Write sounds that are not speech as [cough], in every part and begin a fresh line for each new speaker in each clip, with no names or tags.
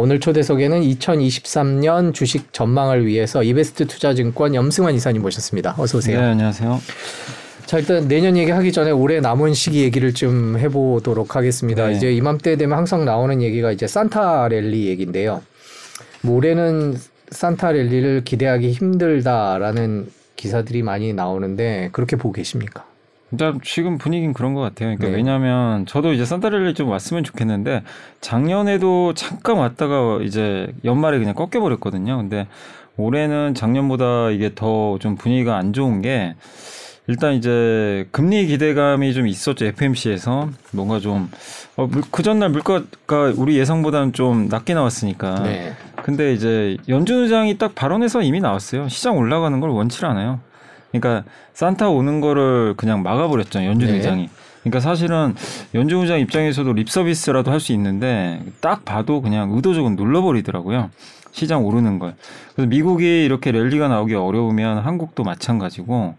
오늘 초대석에는 2023년 주식 전망을 위해서 이베스트 투자증권 염승환 이사님 모셨습니다. 어서 오세요.
네, 안녕하세요.
자, 일단 내년 얘기하기 전에 올해 남은 시기 얘기를 좀 해보도록 하겠습니다.
네.
이제 이맘때 되면 항상 나오는 얘기가 이제 산타 랠리 얘기인데요. 뭐 올해는 산타 랠리를 기대하기 힘들다라는 기사들이 많이 나오는데 그렇게 보고 계십니까?
일단 지금 분위기는 그런 것 같아요. 그러니까
네.
왜냐하면 저도 이제 산타렐리 좀 왔으면 좋겠는데 작년에도 잠깐 왔다가 이제 연말에 그냥 꺾여버렸거든요. 근데 올해는 작년보다 이게 더 좀 분위기가 안 좋은 게 일단 이제 금리 기대감이 좀 있었죠. FMC에서 뭔가 좀 어, 물- 그 전날 물가가 우리 예상보다는 좀 낮게 나왔으니까.
네.
근데 이제 연준 의장이 딱 발언해서 이미 나왔어요. 시장 올라가는 걸 원치 않아요. 그러니까 산타 오는 거를 그냥 막아버렸죠. 연준
네.
의장이. 그러니까 사실은 연준 의장 입장에서도 립 서비스라도 할 수 있는데 딱 봐도 그냥 의도적으로 눌러버리더라고요. 시장 오르는 걸. 그래서 미국이 이렇게 랠리가 나오기 어려우면 한국도 마찬가지고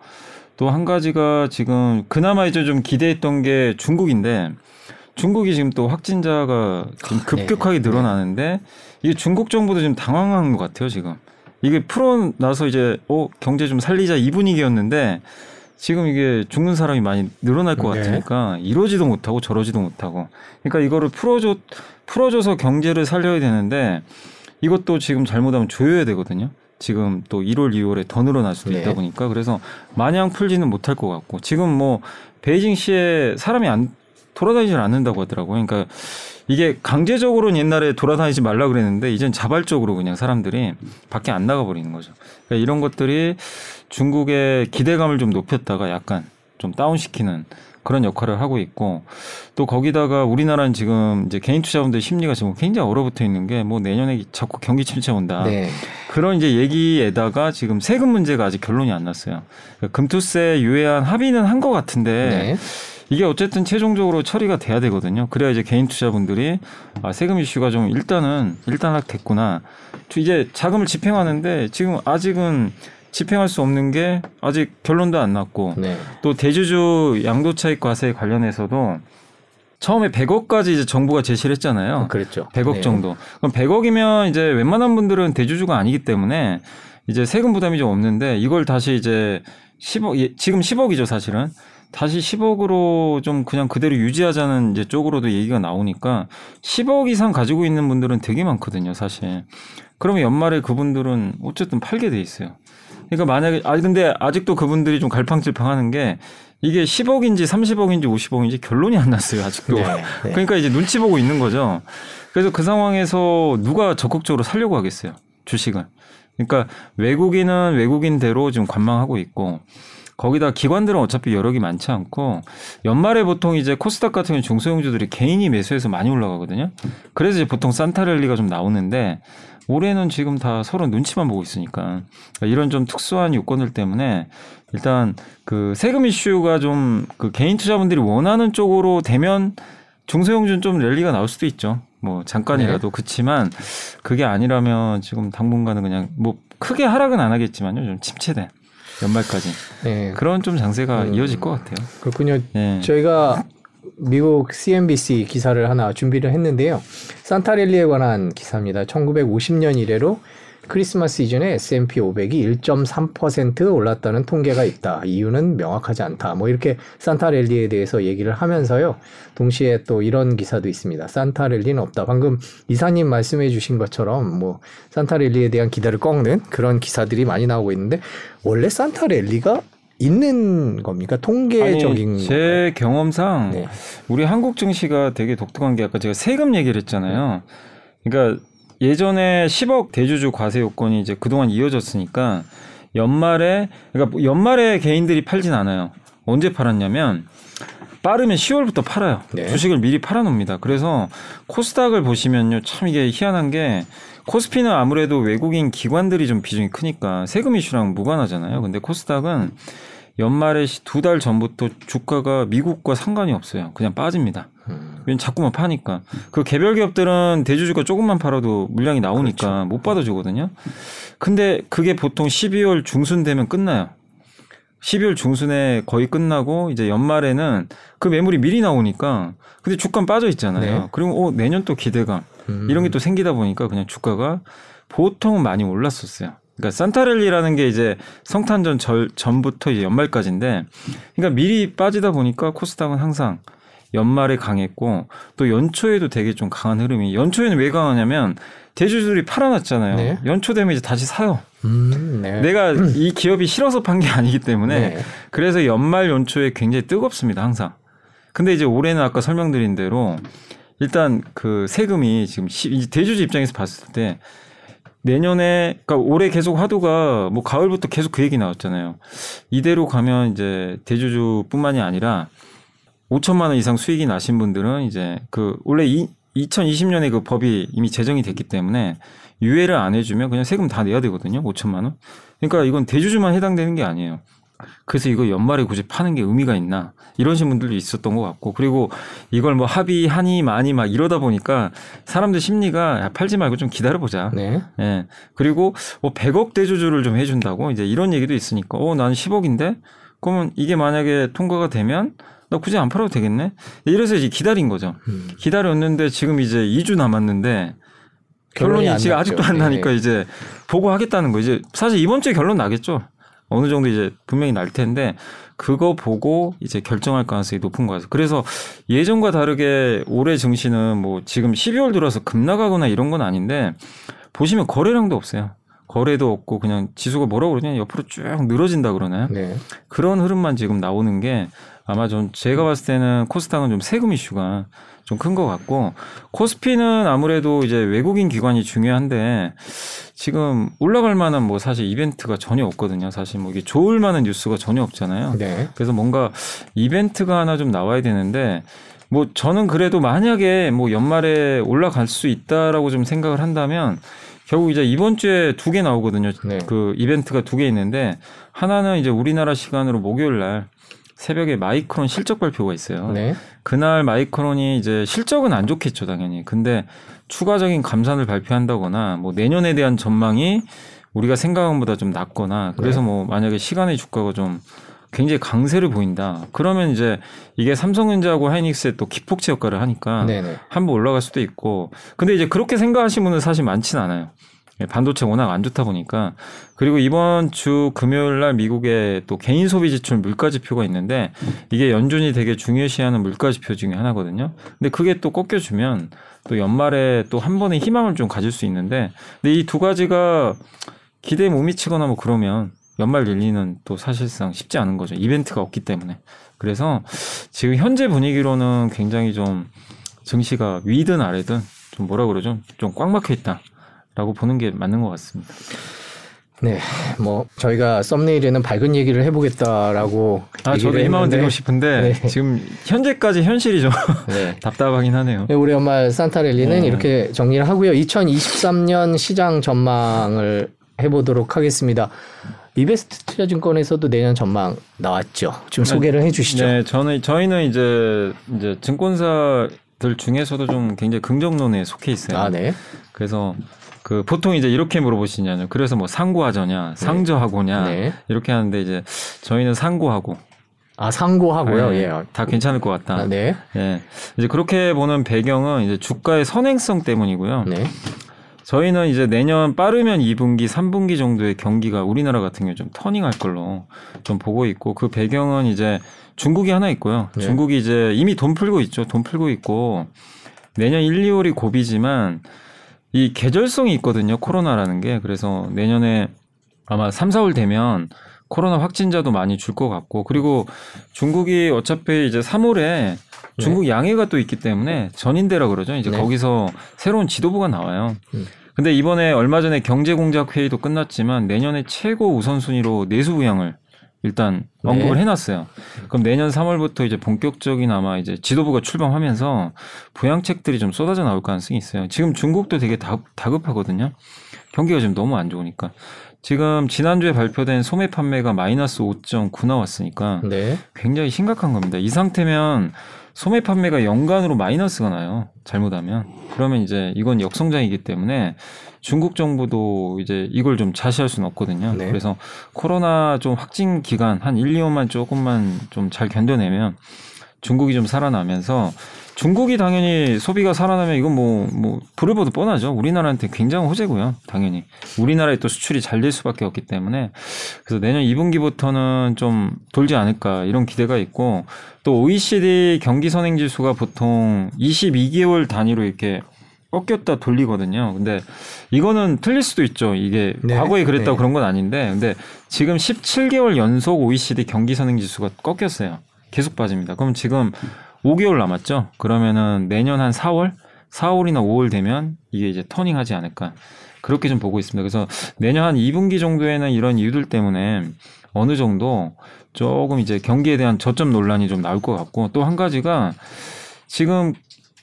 또 한 가지가 지금 그나마 이제 좀 기대했던 게 중국인데 중국이 지금 또 확진자가 지금
네.
급격하게 늘어나는데 이게 중국 정부도 좀 당황한 것 같아요 지금 이게 풀어 나서 이제 어 경제 좀 살리자 이 분위기였는데 지금 이게 죽는 사람이 많이 늘어날 것
네.
같으니까 이러지도 못하고 저러지도 못하고 그러니까 이거를 풀어줘 풀어줘서 경제를 살려야 되는데 이것도 지금 잘못하면 조여야 되거든요. 지금 또 1월, 2월에 더 늘어날 수도
네.
있다 보니까 그래서 마냥 풀지는 못할 것 같고 지금 뭐 베이징 시에 사람이 안 돌아다니질 않는다고 하더라고요. 그러니까 이게 강제적으로는 옛날에 돌아다니지 말라 그랬는데 이젠 자발적으로 그냥 사람들이 밖에 안 나가 버리는 거죠. 그러니까 이런 것들이 중국의 기대감을 좀 높였다가 약간 좀 다운시키는 그런 역할을 하고 있고 또 거기다가 우리나라는 지금 이제 개인 투자분들 심리가 지금 굉장히 얼어붙어 있는 게 뭐 내년에 자꾸 경기 침체 온다.
네.
그런 이제 얘기에다가 지금 세금 문제가 아직 결론이 안 났어요. 그러니까 금투세 유예한 합의는 한 것 같은데
네.
이게 어쨌든 최종적으로 처리가 돼야 되거든요. 그래야 이제 개인 투자분들이 아, 세금 이슈가 좀 일단은 일단락 됐구나. 이제 자금을 집행하는데 지금 아직은 집행할 수 없는 게 아직 결론도 안 났고
네.
또 대주주 양도 차익 과세 관련해서도 처음에 100억까지 이제 정부가 제시를 했잖아요.
그랬죠.
100억
네.
정도. 그럼 100억이면 이제 웬만한 분들은 대주주가 아니기 때문에 이제 세금 부담이 좀 없는데 이걸 다시 이제 10억 예, 지금 10억이죠 사실은. 다시 10억으로 좀 그냥 그대로 유지하자는 이제 쪽으로도 얘기가 나오니까 10억 이상 가지고 있는 분들은 되게 많거든요, 사실. 그러면 연말에 그분들은 어쨌든 팔게 돼 있어요. 그러니까 만약에 아 근데 아직도 그분들이 좀 갈팡질팡하는 게 이게 10억인지 30억인지 50억인지 결론이 안 났어요, 아직도.
네. [laughs] 네.
그러니까 이제 눈치 보고 있는 거죠. 그래서 그 상황에서 누가 적극적으로 살려고 하겠어요. 주식을. 그러니까 외국인은 외국인대로 지금 관망하고 있고 거기다 기관들은 어차피 여력이 많지 않고 연말에 보통 이제 코스닥 같은 경우 중소형주들이 개인이 매수해서 많이 올라가거든요. 그래서 이제 보통 산타랠리가 좀 나오는데 올해는 지금 다 서로 눈치만 보고 있으니까 이런 좀 특수한 요건들 때문에 일단 그 세금 이슈가 좀 그 개인 투자분들이 원하는 쪽으로 되면 중소형주는 좀 랠리가 나올 수도 있죠. 뭐 잠깐이라도 그렇지만 그게 아니라면 지금 당분간은 그냥 뭐 크게 하락은 안 하겠지만요. 좀 침체된 연말까지
네.
그런 좀 장세가
음.
이어질 것 같아요.
그렇군요.
예.
저희가 미국 CNBC 기사를 하나 준비를 했는데요. 산타렐리에 관한 기사입니다. 1950년 이래로 크리스마스 이전에 S&P 500이 1.3% 올랐다는 통계가 있다. 이유는 명확하지 않다. 뭐 이렇게 산타렐리에 대해서 얘기를 하면서요. 동시에 또 이런 기사도 있습니다. 산타렐리는 없다. 방금 이사님 말씀해 주신 것처럼 뭐 산타렐리에 대한 기대를 꺾는 그런 기사들이 많이 나오고 있는데 원래 산타렐리가 있는 겁니까? 통계적인
아니, 제 경험상
네.
우리 한국 증시가 되게 독특한 게 아까 제가 세금 얘기를 했잖아요. 그러니까 예전에 10억 대주주 과세 요건이 이제 그동안 이어졌으니까 연말에 그러니까 뭐 연말에 개인들이 팔진 않아요. 언제 팔았냐면 빠르면 10월부터 팔아요.
네.
주식을 미리 팔아놓습니다. 그래서 코스닥을 보시면요, 참 이게 희한한 게 코스피는 아무래도 외국인 기관들이 좀 비중이 크니까 세금 이슈랑 무관하잖아요. 근데 코스닥은 연말에 두 달 전부터 주가가 미국과 상관이 없어요. 그냥 빠집니다.
음,
왜냐면 자꾸만 파니까. 그 개별 기업들은 대주주가 조금만 팔아도 물량이 나오니까
그렇죠.
못 받아주거든요. 근데 그게 보통 12월 중순 되면 끝나요. 12월 중순에 거의 끝나고 이제 연말에는 그 매물이 미리 나오니까 근데 주가 빠져 있잖아요.
네.
그리고 어, 내년 또 기대감.
음.
이런 게 또 생기다 보니까 그냥 주가가 보통은 많이 올랐었어요. 그러니까 산타렐리라는 게 이제 성탄전 절, 전부터 이제 연말까지인데, 그러니까 미리 빠지다 보니까 코스닥은 항상 연말에 강했고 또 연초에도 되게 좀 강한 흐름이 연초에는 왜 강하냐면 대주주들이 팔아놨잖아요.
네.
연초 되면 이제 다시 사요.
음, 네.
내가 이 기업이 싫어서 판 게 아니기 때문에
네.
그래서 연말 연초에 굉장히 뜨겁습니다 항상. 근데 이제 올해는 아까 설명드린 대로 일단 그 세금이 지금 시- 이 대주주 입장에서 봤을 때 내년에 그러니까 올해 계속 화두가 뭐 가을부터 계속 그 얘기 나왔잖아요. 이대로 가면 이제 대주주뿐만이 아니라 5천만 원 이상 수익이 나신 분들은 이제 그 원래 이 2020년에 그 법이 이미 제정이 됐기 때문에 유예를 안 해주면 그냥 세금 다 내야 되거든요. 5천만 원. 그러니까 이건 대주주만 해당되는 게 아니에요. 그래서 이거 연말에 굳이 파는 게 의미가 있나 이러신 분들도 있었던 것 같고 그리고 이걸 뭐 합의 하니 많이 막 이러다 보니까 사람들 심리가 야, 팔지 말고 좀 기다려보자.
네.
예. 그리고 뭐 100억 대주주를 좀 해준다고 이제 이런 얘기도 있으니까 어, 난 10억인데 그러면 이게 만약에 통과가 되면 나 굳이 안 팔아도 되겠네? 이래서 이제 기다린 거죠.
음.
기다렸는데 지금 이제 2주 남았는데
결론이
결론이
안
지금. 아직도 안 나니까
네.
이제 보고 하겠다는 거 이제 사실 이번 주에 결론 나겠죠. 어느 정도 이제 분명히 날 텐데 그거 보고 이제 결정할 가능성이 높은 거예요. 그래서 예전과 다르게 올해 증시는 뭐 지금 12월 들어서 급나가거나 이런 건 아닌데 보시면 거래량도 없어요. 거래도 없고 그냥 지수가 뭐라고 그러냐 옆으로 쭉 늘어진다 그러나요?
네.
그런 흐름만 지금 나오는 게 아마 좀 제가 봤을 때는 코스닥은 좀 세금 이슈가 좀 큰 것 같고 코스피는 아무래도 이제 외국인 기관이 중요한데 지금 올라갈 만한 뭐 사실 이벤트가 전혀 없거든요. 사실 뭐 이게 좋을 만한 뉴스가 전혀 없잖아요.
네.
그래서 뭔가 이벤트가 하나 좀 나와야 되는데 뭐 저는 그래도 만약에 뭐 연말에 올라갈 수 있다라고 좀 생각을 한다면 결국 이제 이번 주에 두 개 나오거든요.
네.
그 이벤트가 두 개 있는데 하나는 이제 우리나라 시간으로 목요일 날 새벽에 마이크론 실적 발표가 있어요.
네.
그날 마이크론이 이제 실적은 안 좋겠죠, 당연히. 근데 추가적인 감산을 발표한다거나 뭐 내년에 대한 전망이 우리가 생각한 것보다 좀 낮거나 그래서
네.
뭐 만약에 시간의 주가가 좀 굉장히 강세를 보인다. 그러면 이제 이게 삼성전자하고 하이닉스의 또 기폭제 역할을 하니까
네네.
한번 올라갈 수도 있고. 근데 이제 그렇게 생각하시는 분은 사실 많지는 않아요. 예, 반도체 워낙 안 좋다 보니까. 그리고 이번 주 금요일 날 미국에 또 개인 소비 지출 물가 지표가 있는데 이게 연준이 되게 중요시하는 물가 지표 중에 하나거든요. 근데 그게 또 꺾여 주면 또 연말에 또 한 번의 희망을 좀 가질 수 있는데 근데 이 두 가지가 기대에 못 미치거나 뭐 그러면 연말 릴리는 또 사실상 쉽지 않은 거죠. 이벤트가 없기 때문에. 그래서 지금 현재 분위기로는 굉장히 좀 증시가 위든 아래든 좀 뭐라 그러죠? 좀 꽉 막혀 있다 라고 보는 게 맞는 것 같습니다.
네. 뭐 저희가 썸네일에는 밝은 얘기를 해보겠다라고
아, 저도 희망을 드리고 싶은데
네.
지금 현재까지 현실이 좀
네. [laughs]
답답하긴 하네요.
네, 올해 연말 산타랠리는
네.
이렇게 정리를 하고요. 2023년 시장 전망을 해보도록 하겠습니다. 이베스트 투자증권에서도 내년 전망 나왔죠. 좀 소개를 해주시죠.
네, 저는 저희는 이제 이제 증권사들 중에서도 좀 굉장히 긍정론에 속해 있어요.
아, 네.
그래서 그 보통 이제 이렇게 물어보시냐면 그래서 뭐 상고하저냐, 상저하고냐
네.
이렇게 하는데 이제 저희는 상고하고
아, 상고하고요.
네,
예.
다 괜찮을 것 같다.
아, 네.
예. 이제 그렇게 보는 배경은 이제 주가의 선행성 때문이고요.
네.
저희는 이제 내년 빠르면 2분기, 3분기 정도의 경기가 우리나라 같은 경우 좀 터닝할 걸로 좀 보고 있고 그 배경은 이제 중국이 하나 있고요.
네.
중국이 이제 이미 돈 풀고 있죠. 돈 풀고 있고 내년 1, 2월이 고비지만 이 계절성이 있거든요. 코로나라는 게. 그래서 내년에 아마 3, 4월 되면 코로나 확진자도 많이 줄 것 같고 그리고 중국이 어차피 이제 3월에 중국 양해가 또 있기 때문에 전인대라 그러죠. 이제
네.
거기서 새로운 지도부가 나와요.
음.
근데 이번에 얼마 전에 경제공작 회의도 끝났지만 내년에 최고 우선순위로 내수 부양을 일단
네.
언급을 해놨어요. 그럼 내년 3월부터 이제 본격적인 아마 이제 지도부가 출범하면서 부양책들이 좀 쏟아져 나올 가능성이 있어요. 지금 중국도 되게 다, 다급하거든요. 경기가 지금 너무 안 좋으니까. 지금 지난주에 발표된 소매 판매가 마이너스 5.9 나왔으니까
네.
굉장히 심각한 겁니다. 이 상태면 소매 판매가 연간으로 마이너스가 나요. 잘못하면. 그러면 이제 이건 역성장이기 때문에 중국 정부도 이제 이걸 좀 자시할 수는 없거든요.
네.
그래서 코로나 좀 확진 기간 한 1, 2년만 조금만 좀 잘 견뎌내면 중국이 좀 살아나면서 중국이 당연히 소비가 살아나면 이건 뭐, 뭐, 불을 보도 뻔하죠. 우리나라한테 굉장히 호재고요. 당연히. 우리나라에 또 수출이 잘 될 수밖에 없기 때문에. 그래서 내년 2분기부터는 좀 돌지 않을까 이런 기대가 있고 또 OECD 경기 선행 지수가 보통 22개월 단위로 이렇게 꺾였다 돌리거든요. 근데 이거는 틀릴 수도 있죠. 이게
네.
과거에 그랬다고
네.
그런 건 아닌데, 근데 지금 17개월 연속 OECD 경기 선행 지수가 꺾였어요. 계속 빠집니다. 그럼 지금 5개월 남았죠. 그러면은 내년 한 4월, 4월이나 5월 되면 이게 이제 터닝하지 않을까. 그렇게 좀 보고 있습니다. 그래서 내년 한 2분기 정도에는 이런 이유들 때문에 어느 정도 조금 이제 경기에 대한 저점 논란이 좀 나올 것 같고 또 한 가지가 지금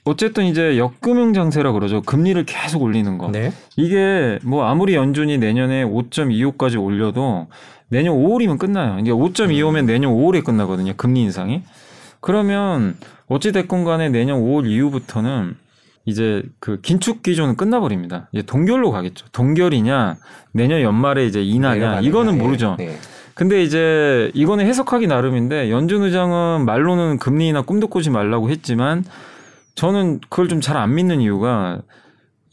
어쨌든 이제 역금융 장세라 그러죠. 금리를 계속 올리는 거.
네.
이게 뭐 아무리 연준이 내년에 5.25까지 올려도 내년 5월이면 끝나요. 이게 5.25면 내년 5월에 끝나거든요. 금리 인상이. 그러면 어찌 됐건 간에 내년 5월 이후부터는 이제 그 긴축 기조는 끝나버립니다. 이제 동결로 가겠죠. 동결이냐 내년 연말에 이제 인하냐. 이거는
예.
모르죠.
네.
근데 이제 이거는 해석하기 나름인데 연준 의장은 말로는 금리나 꿈도 꾸지 말라고 했지만 저는 그걸 좀 잘 안 믿는 이유가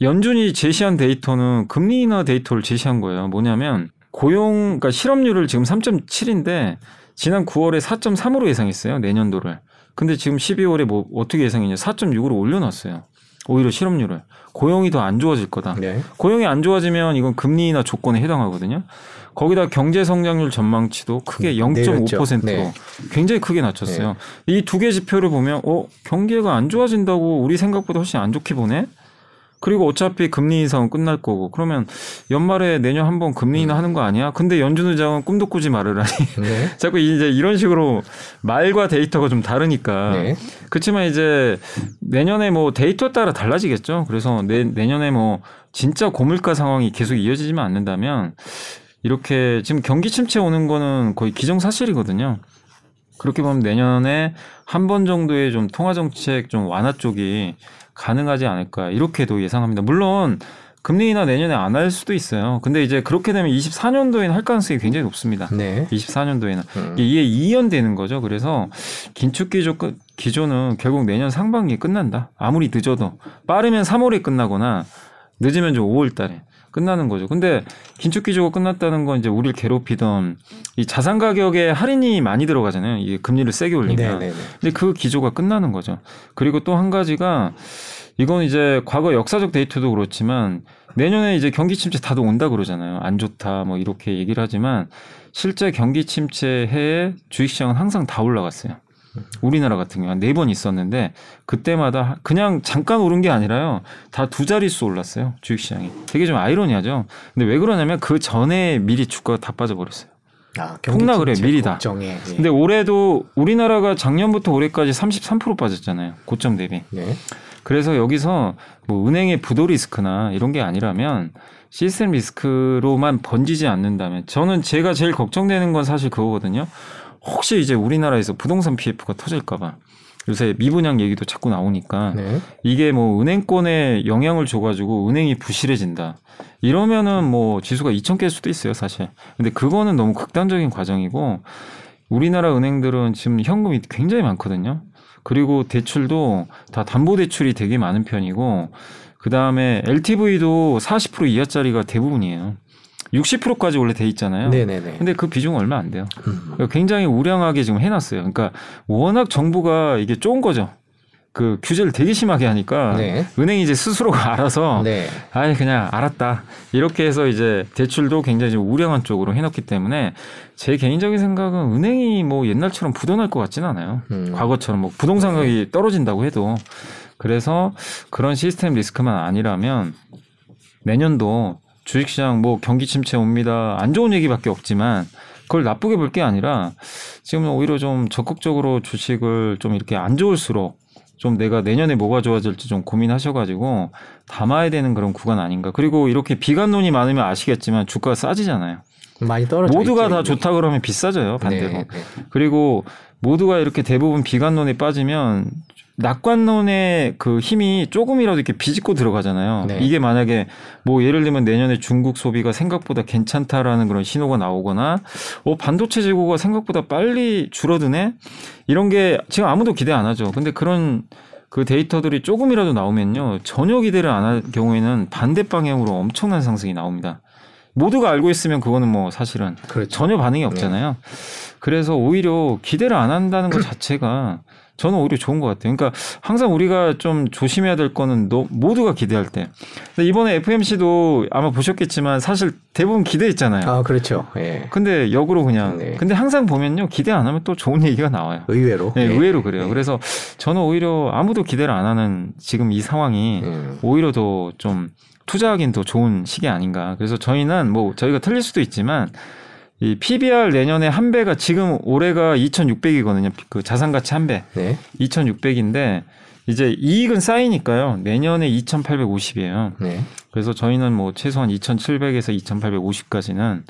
연준이 제시한 데이터는 금리 인하 데이터를 제시한 거예요. 뭐냐면 고용 그러니까 실업률을 지금 3.7인데 지난 9월에 4.3으로 예상했어요. 내년도를. 근데 지금 12월에 뭐 어떻게 예상했냐? 4.6으로 올려놨어요. 오히려 실업률을 고용이 더 안 좋아질 거다.
네.
고용이 안 좋아지면 이건 금리나 조건에 해당하거든요. 거기다 경제 성장률 전망치도 크게
음,
0.5%로
네.
굉장히 크게 낮췄어요. 이두 개 지표를 보면 어 경기가 안 좋아진다고 우리 생각보다 훨씬 안 좋게 보네. 그리고 어차피 금리 인상은 끝날 거고 그러면 연말에 내년 한번 금리 인하 하는 거 아니야? 근데 연준 의장은 꿈도 꾸지 말으라니.
네. [laughs]
자꾸 이제 이런 식으로 말과 데이터가 좀 다르니까.
네.
그렇지만 이제 내년에 뭐 데이터에 따라 달라지겠죠. 그래서 내, 내년에 뭐 진짜 고물가 상황이 계속 이어지지만 않는다면 이렇게 지금 경기 침체 오는 거는 거의 기정사실이거든요. 그렇게 보면 내년에 한 번 정도의 좀 통화 정책 좀 완화 쪽이 가능하지 않을까 이렇게도 예상합니다. 물론 금리 인하 내년에 안 할 수도 있어요. 근데 이제 그렇게 되면 24년도에는 할 가능성이 굉장히 높습니다.
네.
24년도에는
음.
이게 2년 되는 거죠. 그래서 긴축 기조 끝- 기조는 결국 내년 상반기에 끝난다. 아무리 늦어도 빠르면 3월에 끝나거나 늦으면 좀 5월 달에 끝나는 거죠. 근데 긴축 기조가 끝났다는 건 이제 우리를 괴롭히던 이 자산 가격에 할인이 많이 들어가잖아요. 이게 금리를 세게 올리면.
네, 네, 네.
근데 그 기조가 끝나는 거죠. 그리고 또 한 가지가 이건 이제 과거 역사적 데이터도 그렇지만 내년에 이제 경기 침체 다들 온다 그러잖아요. 안 좋다 뭐 이렇게 얘기를 하지만 실제 경기 침체 해에 주식시장은 항상 다 올라갔어요. 우리나라 같은 경우 한 네 번 있었는데 그때마다 그냥 잠깐 오른 게 아니라요. 다 두 자릿수 올랐어요. 주식시장이. 되게 좀 아이러니하죠. 근데 왜 그러냐면 그 전에 미리 주가가 다 빠져버렸어요.
아,
폭락을 해, 미리 다.
예.
근데 올해도 우리나라가 작년부터 올해까지 33% 빠졌잖아요. 고점 대비.
네.
그래서 여기서 뭐 은행의 부도 리스크나 이런 게 아니라면 시스템 리스크로만 번지지 않는다면 저는 제가 제일 걱정되는 건 사실 그거거든요. 혹시 이제 우리나라에서 부동산 PF가 터질까봐 요새 미분양 얘기도 자꾸 나오니까
네.
이게 뭐 은행권에 영향을 줘가지고 은행이 부실해진다. 이러면은 뭐 지수가 2천 깰 수도 있어요, 사실. 근데 그거는 너무 극단적인 과정이고 우리나라 은행들은 지금 현금이 굉장히 많거든요. 그리고 대출도 다 담보 대출이 되게 많은 편이고 그 다음에 LTV도 40% 이하짜리가 대부분이에요. 60%까지 원래 돼 있잖아요.
네, 네, 네.
근데 그 비중 얼마 안 돼요.
음.
그러니까 굉장히 우량하게 지금 해놨어요. 그러니까 워낙 정부가 이게 좋은 거죠. 그 규제를 되게 심하게 하니까
네.
은행이 이제 스스로가 [laughs] 알아서
네.
아예 그냥 알았다 이렇게 해서 이제 대출도 굉장히 좀 우량한 쪽으로 해놓기 때문에 제 개인적인 생각은 은행이 뭐 옛날처럼 부도날 것 같지는 않아요.
음.
과거처럼 뭐 부동산 가격이 떨어진다고 해도 그래서 그런 시스템 리스크만 아니라면 내년도 주식시장 뭐 경기 침체 옵니다 안 좋은 얘기밖에 없지만 그걸 나쁘게 볼 게 아니라 지금 오히려 좀 적극적으로 주식을 좀 이렇게 안 좋을수록 좀 내가 내년에 뭐가 좋아질지 좀 고민하셔가지고 담아야 되는 그런 구간 아닌가. 그리고 이렇게 비관론이 많으면 아시겠지만 주가가 싸지잖아요.
많이 떨어져
모두가
있죠,
다
이미.
좋다 그러면 비싸져요 반대로.
네, 네.
그리고 모두가 이렇게 대부분 비관론에 빠지면 낙관론의 그 힘이 조금이라도 이렇게 비집고 들어가잖아요.
네.
이게 만약에 뭐 예를 들면 내년에 중국 소비가 생각보다 괜찮다라는 그런 신호가 나오거나 어 반도체 재고가 생각보다 빨리 줄어드네 이런 게 지금 아무도 기대 안 하죠. 근데 그런 그 데이터들이 조금이라도 나오면요 전혀 기대를 안 할 경우에는 반대 방향으로 엄청난 상승이 나옵니다. 모두가 알고 있으면 그거는 뭐 사실은
그렇죠.
전혀 반응이 없잖아요. 그래서 오히려 기대를 안 한다는 것 자체가 저는 오히려 좋은 것 같아요. 그러니까 항상 우리가 좀 조심해야 될 거는 너, 모두가 기대할 때. 근데 이번에 FMC도 아마 보셨겠지만 사실 대부분 기대했잖아요.
아, 그렇죠. 예.
근데 역으로 그냥.
네.
근데 항상 보면요 기대 안 하면 또 좋은 얘기가 나와요.
의외로.
네,
예.
의외로 그래요.
예.
그래서 저는 오히려 아무도 기대를 안 하는 지금 이 상황이
음.
오히려 더 좀 투자하기엔 더 좋은 시기 아닌가. 그래서 저희는 뭐 저희가 틀릴 수도 있지만 이 PBR 내년에 한 배가 지금 올해가 2,600이거든요. 그 자산 가치 한 배.
네.
2,600인데 이제 이익은 쌓이니까요. 내년에 2,850이에요.
네.
그래서 저희는 뭐 최소한 2,700에서 2,850까지는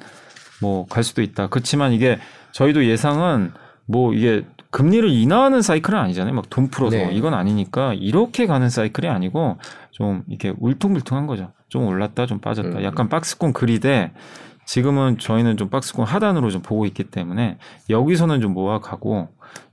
뭐 갈 수도 있다. 그렇지만 이게 저희도 예상은 뭐 이게 금리를 인하하는 사이클은 아니잖아요. 막 돈 풀어서
네.
이건 아니니까 이렇게 가는 사이클이 아니고 좀 이렇게 울퉁불퉁한 거죠. 좀 올랐다, 좀 빠졌다.
음.
약간 박스권 그리되 지금은 저희는 좀 박스권 하단으로 좀 보고 있기 때문에 여기서는 좀 모아가고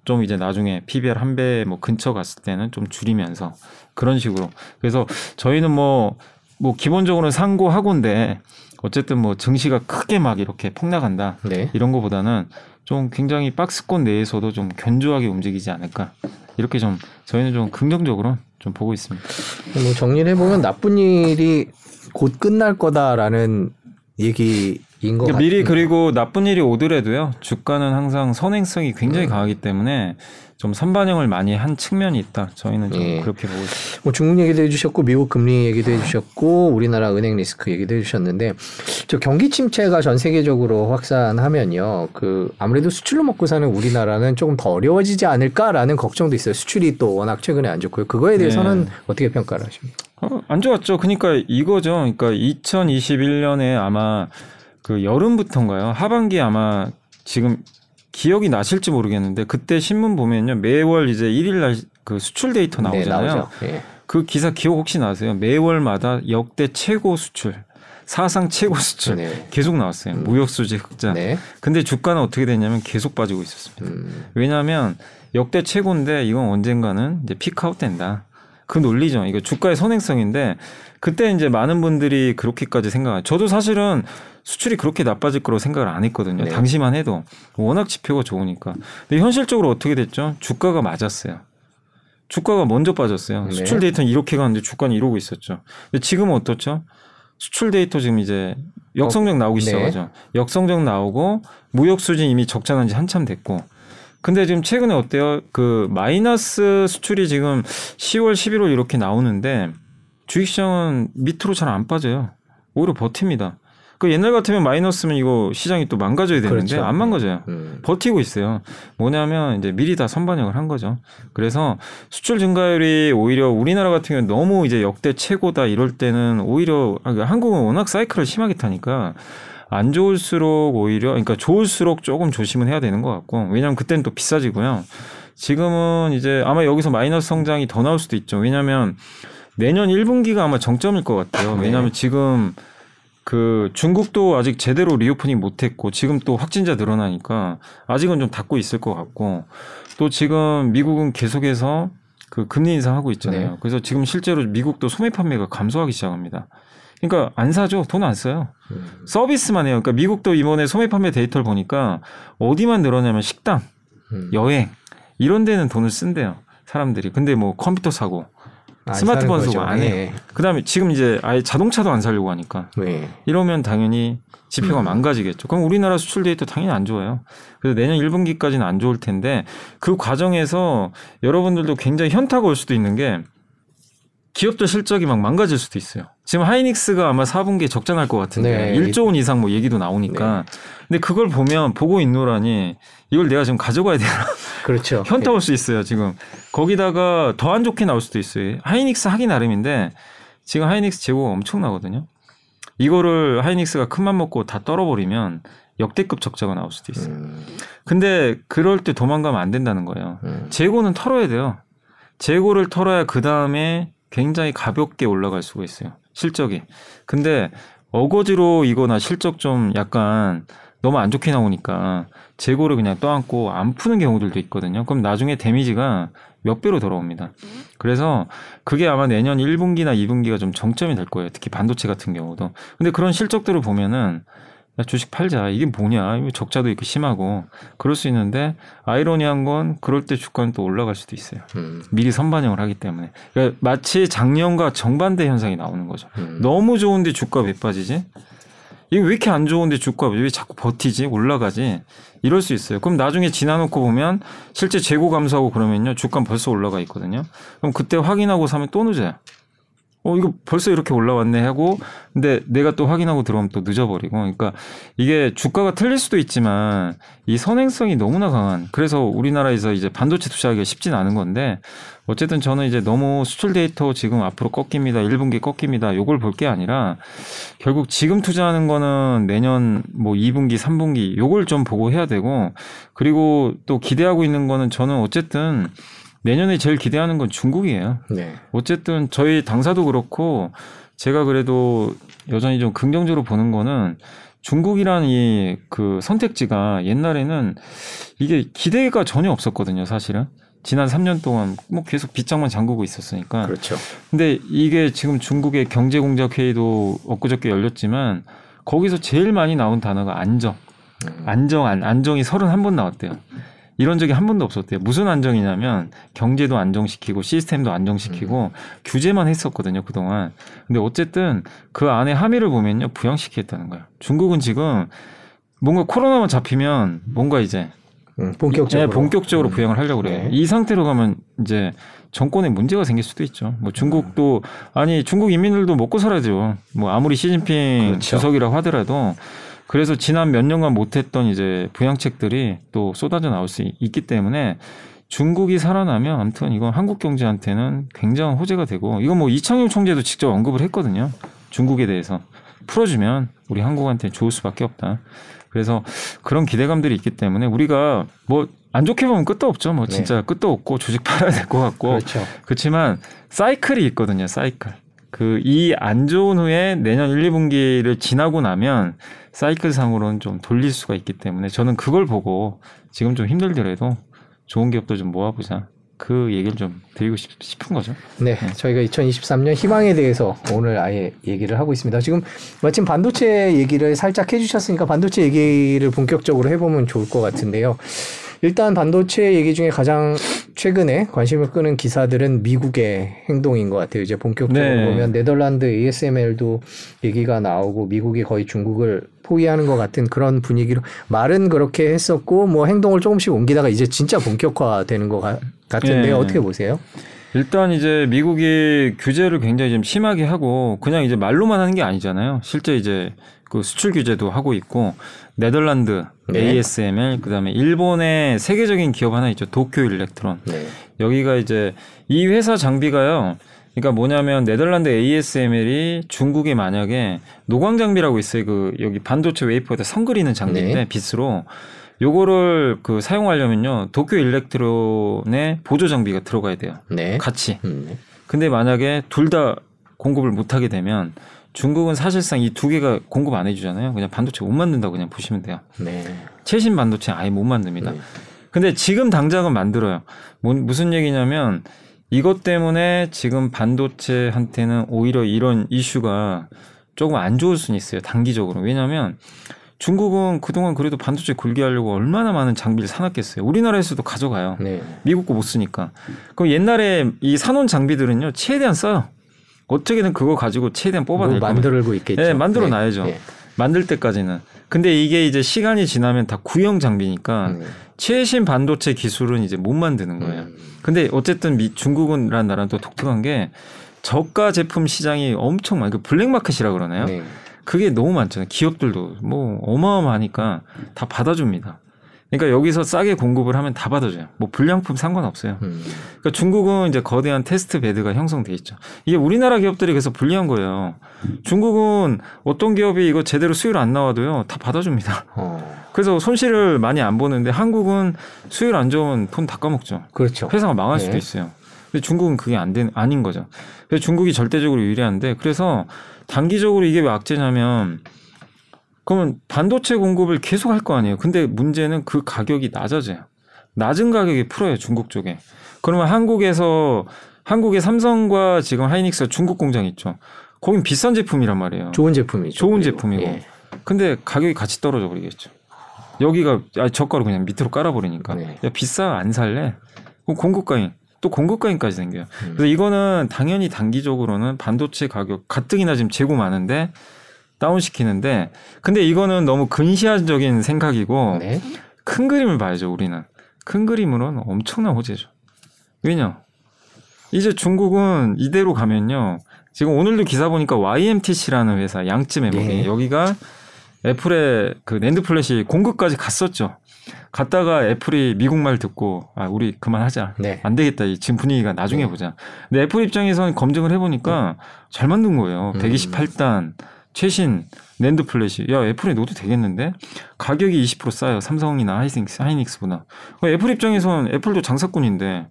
좀 이제 나중에 PBR 한 배 뭐 근처 갔을 때는 좀 줄이면서 그런 식으로 그래서 저희는 뭐뭐 기본적으로는 상고 하고인데 어쨌든 뭐 증시가 크게 막 이렇게 폭락한다
네.
이런 거보다는 좀 굉장히 박스권 내에서도 좀 견조하게 움직이지 않을까 이렇게 좀 저희는 좀 긍정적으로 좀 보고 있습니다.
뭐 정리를 해보면 나쁜 일이 곧 끝날 거다라는 얘기인 것
그러니까
같아요.
미리 그리고 나쁜 일이 오더라도요 주가는 항상 선행성이 굉장히
음.
강하기 때문에 좀 선반영을 많이 한 측면이 있다. 저희는 좀
예.
그렇게 보고 있습니다.
뭐 중국 얘기도 해주셨고 미국 금리 얘기도 해주셨고 우리나라 은행 리스크 얘기도 해주셨는데 저 경기 침체가 전 세계적으로 확산하면요 그 아무래도 수출로 먹고 사는 우리나라는 조금 더 어려워지지 않을까라는 걱정도 있어요 수출이 또 워낙 최근에 안 좋고요 그거에 대해서는
네.
어떻게 평가를 하십니까?
어, 안 좋았죠. 그러니까 이거죠. 그러니까 2021년에 아마 그 여름부터인가요? 하반기에 아마 지금 기억이 나실지 모르겠는데 그때 신문 보면요 매월 이제 1일 날 그 수출 데이터 나오잖아요.
네. 예.
그 기사 기억 혹시 나세요? 매월마다 역대 최고 수출, 사상 최고 수출
네.
계속 나왔어요. 무역 수지 흑자.
네.
근데 주가는 어떻게 됐냐면 계속 빠지고 있었습니다.
음,
왜냐하면 역대 최고인데 이건 언젠가는 이제 피크아웃 된다. 그 논리죠. 이거 주가의 선행성인데 그때 이제 많은 분들이 그렇게까지 생각. 저도 사실은 수출이 그렇게 나빠질 거라고 생각을 안 했거든요.
네.
당시만 해도 워낙 지표가 좋으니까. 근데 현실적으로 어떻게 됐죠? 주가가 맞았어요. 주가가 먼저 빠졌어요.
네.
수출 데이터는 이렇게 가는데 주가는 이러고 있었죠. 근데 지금은 어떻죠? 수출 데이터 지금 이제 역성적 나오기
네.
시작하죠. 역성적 나오고 무역 수진 이미 적자 난 지 한참 됐고. 근데 지금 최근에 어때요? 그 마이너스 수출이 지금 10월, 11월 이렇게 나오는데 주식시장은 밑으로 잘 안 빠져요. 오히려 버팁니다. 그 옛날 같으면 마이너스면 이거 시장이 또 망가져야 되는데
그렇죠.
안 망가져요.
음.
버티고 있어요. 뭐냐면 이제 미리 다 선반영을 한 거죠. 그래서 수출 증가율이 오히려 우리나라 같은 경우는 너무 이제 역대 최고다 이럴 때는 오히려 아, 그러니까 한국은 워낙 사이클을 심하게 타니까 안 좋을수록 오히려 그러니까 좋을수록 조금 조심은 해야 되는 것 같고 왜냐하면 그때는 또 비싸지고요. 지금은 이제 아마 여기서 마이너스 성장이 더 나올 수도 있죠. 왜냐하면 내년 1분기가 아마 정점일 것 같아요.
네.
왜냐하면 지금 그 중국도 아직 제대로 reopening 못했고 지금 또 확진자 늘어나니까 아직은 좀 닫고 있을 것 같고 또 지금 미국은 계속해서 그 금리 인상하고 있잖아요.
네.
그래서 지금 실제로 미국도 소매 판매가 감소하기 시작합니다. 그러니까 안 사죠. 돈 안 써요.
음.
서비스만 해요. 그러니까 미국도 이번에 소매 판매 데이터를 보니까 어디만 늘었냐면 식당,
음.
여행 이런 데는 돈을 쓴대요. 사람들이. 근데 뭐 컴퓨터 사고
안
스마트폰
사는
쓰고. 안 해요.
예.
그다음에 지금 이제 아예 자동차도 안 사려고 하니까
네.
이러면 당연히 지표가
음.
망가지겠죠. 그럼 우리나라 수출 데이터 당연히 안 좋아요. 그래서 내년 1분기까지는 안 좋을 텐데 그 과정에서 여러분들도 굉장히 현타가 올 수도 있는 게 기업들 실적이 막 망가질 수도 있어요. 지금 하이닉스가 아마 4분기에 적자 날 것 같은데
네.
1조 원 이상 뭐 얘기도 나오니까 근데 그걸 보면 보고 있노라니 이걸 내가 지금 가져가야 되나 [laughs]
그렇죠. [laughs]
현타 올 수 있어요, 지금. 거기다가 더 안 좋게 나올 수도 있어요. 하이닉스 하기 나름인데 지금 하이닉스 재고가 엄청나거든요. 이거를 하이닉스가 큰맘 먹고 다 떨어버리면 역대급 적자가 나올 수도 있어요.
음,
근데 그럴 때 도망가면 안 된다는 거예요.
음.
재고는 털어야 돼요. 재고를 털어야 그 다음에 굉장히 가볍게 올라갈 수가 있어요. 실적이. 근데 어거지로 이거나 실적 좀 약간 너무 안 좋게 나오니까 재고를 그냥 떠안고 안 푸는 경우들도 있거든요. 그럼 나중에 데미지가 몇 배로 돌아옵니다. 그래서 그게 아마 내년 1분기나 2분기가 좀 정점이 될 거예요. 특히 반도체 같은 경우도. 근데 그런 실적들을 보면은 야, 주식 팔자. 이게 뭐냐. 적자도 이렇게 심하고. 그럴 수 있는데, 아이러니한 건 그럴 때 주가는 또 올라갈 수도 있어요. 음. 미리 선반영을 하기 때문에. 그러니까 마치 작년과 정반대 현상이 나오는 거죠. 음. 너무 좋은데 주가 왜 빠지지? 이게 왜 이렇게 안 좋은데 주가 왜 자꾸 버티지? 올라가지? 이럴 수 있어요. 그럼 나중에 지나놓고 보면 실제 재고 감소하고 그러면요. 주가 벌써 올라가 있거든요. 그럼 그때 확인하고 사면 또 늦어요. 어, 이거 벌써 이렇게 올라왔네 하고, 근데 내가 또 확인하고 들어오면 또 늦어버리고. 그러니까 이게 주가가 틀릴 수도 있지만 이 선행성이 너무나 강한, 그래서 우리나라에서 이제 반도체 투자하기가 쉽진 않은 건데, 어쨌든 저는 이제 너무 수출 데이터 지금 앞으로 꺾입니다. 1분기 꺾입니다. 요걸 볼 게 아니라 결국 지금 투자하는 거는 내년 뭐 2분기, 3분기 요걸 좀 보고 해야 되고, 그리고 또 기대하고 있는 거는 저는 어쨌든 내년에 제일 기대하는 건 중국이에요. 네. 어쨌든 저희 당사도 그렇고 제가 그래도 여전히 좀 긍정적으로 보는 거는 중국이라는 이 그 선택지가 옛날에는 이게 기대가 전혀 없었거든요, 사실은. 지난 3년 동안 뭐 계속 빗장만 잠그고 있었으니까.
그렇죠.
근데 이게 지금 중국의 경제공작회의도 엊그저께 열렸지만 거기서 제일 많이 나온 단어가 안정. 음. 안정, 안, 안정이 31번 나왔대요. 이런 적이 한 번도 없었대요. 무슨 안정이냐면 경제도 안정시키고 시스템도 안정시키고 음. 규제만 했었거든요, 그동안. 근데 어쨌든 그 안에 함의를 보면요, 부양시키겠다는 거예요. 중국은 지금 뭔가 코로나만 잡히면 뭔가 이제
음, 본격적으로
네, 본격적으로 음. 부양을 하려고 그래요. 네. 이 상태로 가면 이제 정권에 문제가 생길 수도 있죠. 뭐 중국도 아니 중국 인민들도 먹고 살아야죠. 뭐 아무리 시진핑 그렇죠. 주석이라고 하더라도 그래서 지난 몇 년간 못했던 이제 부양책들이 또 쏟아져 나올 수 있기 때문에 중국이 살아나면 아무튼 이건 한국 경제한테는 굉장한 호재가 되고 이건 뭐 이창용 총재도 직접 언급을 했거든요. 중국에 대해서 풀어주면 우리 한국한테 좋을 수밖에 없다. 그래서 그런 기대감들이 있기 때문에 우리가 뭐 안 좋게 보면 끝도 없죠. 뭐 네. 진짜 네. 끝도 없고 주식 팔아야 될 것 같고 그렇죠. 그렇지만 사이클이 있거든요. 사이클. 그 이 안 좋은 후에 내년 1, 2분기를 지나고 나면 사이클상으로는 좀 돌릴 수가 있기 때문에 저는 그걸 보고 지금 좀 힘들더라도 좋은 기업도 좀 모아보자. 그 얘기를 좀 드리고 싶, 은 거죠.
네, 네, 저희가 2023년 희망에 대해서 오늘 아예 얘기를 하고 있습니다. 지금 마침 반도체 얘기를 살짝 해주셨으니까 반도체 얘기를 본격적으로 해보면 좋을 것 같은데요. 일단 반도체 얘기 중에 가장 최근에 관심을 끄는 기사들은 미국의 행동인 것 같아요. 이제 본격적으로 네. 보면 네덜란드 ASML도 얘기가 나오고 미국이 거의 중국을 포기하는 것 같은 그런 분위기로 말은 그렇게 했었고 뭐 행동을 조금씩 옮기다가 이제 진짜 본격화되는 것 같은데 네. 어떻게 보세요?
일단 이제 미국이 규제를 굉장히 좀 심하게 하고 그냥 이제 말로만 하는 게 아니잖아요. 실제 이제 그 수출 규제도 하고 있고 네덜란드 네. ASML 그다음에 일본의 세계적인 기업 하나 있죠 도쿄 일렉트론 네. 여기가 이제 이 회사 장비가요 그러니까 뭐냐면 네덜란드 ASML이 중국에 만약에 노광 장비라고 있어요 그 여기 반도체 웨이퍼에다 선 그리는 장비인데 네. 빛으로 요거를 그 사용하려면요 도쿄 일렉트론의 보조 장비가 들어가야 돼요 네. 같이 음. 네. 근데 만약에 둘 다 공급을 못하게 되면 중국은 사실상 이 두 개가 공급 안 해주잖아요. 그냥 반도체 못 만든다고 그냥 보시면 돼요. 네. 최신 반도체 아예 못 만듭니다. 네. 근데 지금 당장은 만들어요. 뭐, 무슨 얘기냐면 이것 때문에 지금 반도체한테는 오히려 이런 이슈가 조금 안 좋을 수는 있어요. 단기적으로. 왜냐하면 중국은 그동안 그래도 반도체 굴게 하려고 얼마나 많은 장비를 사놨겠어요. 우리나라에서도 가져가요. 네. 미국 거 못 쓰니까. 그럼 옛날에 이 사놓은 장비들은요, 최대한 써요. 어떻게든 그거 가지고 최대한 뽑아낼
뭐 만들고 있겠죠.
네, 만들어 놔야죠. 네. 만들 때까지는. 근데 이게 이제 시간이 지나면 다 구형 장비니까 음. 최신 반도체 기술은 이제 못 만드는 거예요. 음. 근데 어쨌든 미, 중국은라는 나라는 또 독특한 게 저가 제품 시장이 엄청 많아요. 그 블랙마켓이라 그러나요? 네. 그게 너무 많잖아요. 기업들도 뭐 어마어마하니까 다 받아줍니다. 그러니까 여기서 싸게 공급을 하면 다 받아줘요. 뭐 불량품 상관없어요. 음. 그러니까 중국은 이제 거대한 테스트 베드가 형성돼 있죠. 이게 우리나라 기업들이 그래서 불리한 거예요. 중국은 어떤 기업이 이거 제대로 수율 안 나와도요 다 받아줍니다. 어. 그래서 손실을 많이 안 보는데 한국은 수율 안 좋으면 돈다 까먹죠.
그렇죠.
회사가 망할 네. 수도 있어요. 근데 중국은 그게 안 된, 아닌 거죠. 그래서 중국이 절대적으로 유리한데 그래서 단기적으로 이게 왜 악재냐면 그러면 반도체 공급을 계속 할 거 아니에요. 근데 문제는 그 가격이 낮아져요. 낮은 가격에 풀어요, 중국 쪽에. 그러면 한국에서 한국의 삼성과 지금 하이닉스 중국 공장 있죠. 거긴 비싼 제품이란 말이에요.
좋은 제품이죠.
좋은
그리고.
제품이고.
예.
근데 가격이 같이 떨어져 버리겠죠. 여기가 아, 저가로 그냥 밑으로 깔아버리니까
네.
야 비싸 안 살래? 그럼 공급과잉 또 공급과잉까지 생겨요.
음.
그래서 이거는 당연히 단기적으로는 반도체 가격 가뜩이나 지금 재고 많은데 다운 시키는데 근데 이거는 너무 근시안적인 생각이고
네.
큰 그림을 봐야죠 우리는 큰 그림으로는 엄청난 호재죠. 왜냐? 이제 중국은 이대로 가면요. 지금 오늘도 기사 보니까 YMTC라는 회사 양쯔 메모리
네.
여기가 애플의 그 NAND flash 공급까지 갔었죠. 갔다가 애플이 미국 말 듣고 아 우리 그만하자.
네.
안 되겠다. 이 지금 분위기가 나중에
네.
보자. 근데 애플 입장에서는 검증을 해보니까 잘 만든 거예요.
음.
128단 최신 NAND flash. 야 애플에 넣어도 되겠는데 가격이 20% 싸요. 삼성이나 하이닉스, 하이닉스보다. 애플 입장에서는 애플도 장사꾼인데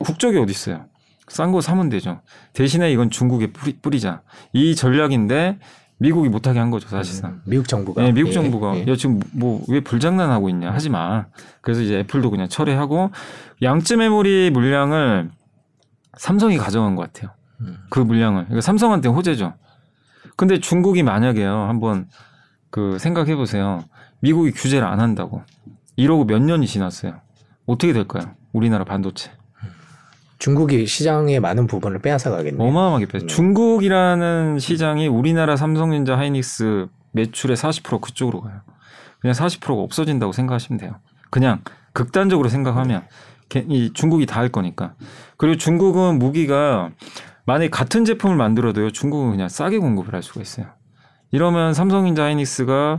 국적이 어디 있어요? 싼 거 사면 되죠. 대신에 이건 중국에 뿌리, 뿌리자. 이 전략인데 미국이 못하게 한 거죠 사실상.
음, 미국 정부가.
네, 미국
예,
정부가
예.
야 지금 뭐 왜 불장난하고 있냐 하지 마. 그래서 이제 애플도 그냥 철회하고 양쯔 메모리 물량을 삼성이 가져간 것 같아요.
음.
그 물량을. 그러니까 삼성한테 호재죠. 근데 중국이 만약에요 한번 그 생각해 보세요. 미국이 규제를 안 한다고 이러고 몇 년이 지났어요. 어떻게 될까요? 우리나라 반도체.
중국이 시장의 많은 부분을 빼앗아 가겠네요.
어마어마하게 빼.
네.
중국이라는 시장이 우리나라 삼성전자 하이닉스 매출의 40% 그쪽으로 가요. 그냥 40%가 없어진다고 생각하시면 돼요. 그냥 극단적으로 생각하면 개- 이 중국이 다 할 거니까. 그리고 중국은 무기가 만약 같은 제품을 만들어도요. 중국은 그냥 싸게 공급을 할 수가 있어요. 이러면 삼성전자 하이닉스가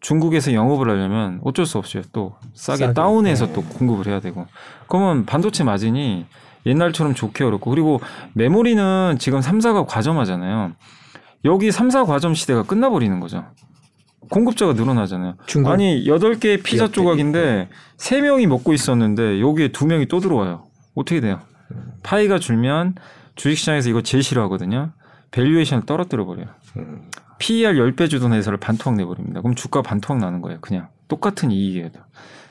중국에서 영업을 하려면 어쩔 수 없어요. 또 싸게,
싸게.
다운해서
네.
또 공급을 해야 되고. 그러면 반도체 마진이 옛날처럼 좋게 어렵고 그리고 메모리는 지금 3사가 과점하잖아요. 여기 3사 과점 시대가 끝나버리는 거죠. 공급자가 늘어나잖아요.
중국
아니 8개의 피자. 조각인데 3명이 먹고 있었는데 여기에 2명이 또 들어와요. 어떻게 돼요? 파이가 줄면 주식시장에서 이거 제일 싫어하거든요. valuation을 떨어뜨려 버려요.
음,
PER 10배 주던 회사를 반토막 내버립니다. 그럼 주가 반토막 나는 거예요. 그냥 똑같은 이익이에요.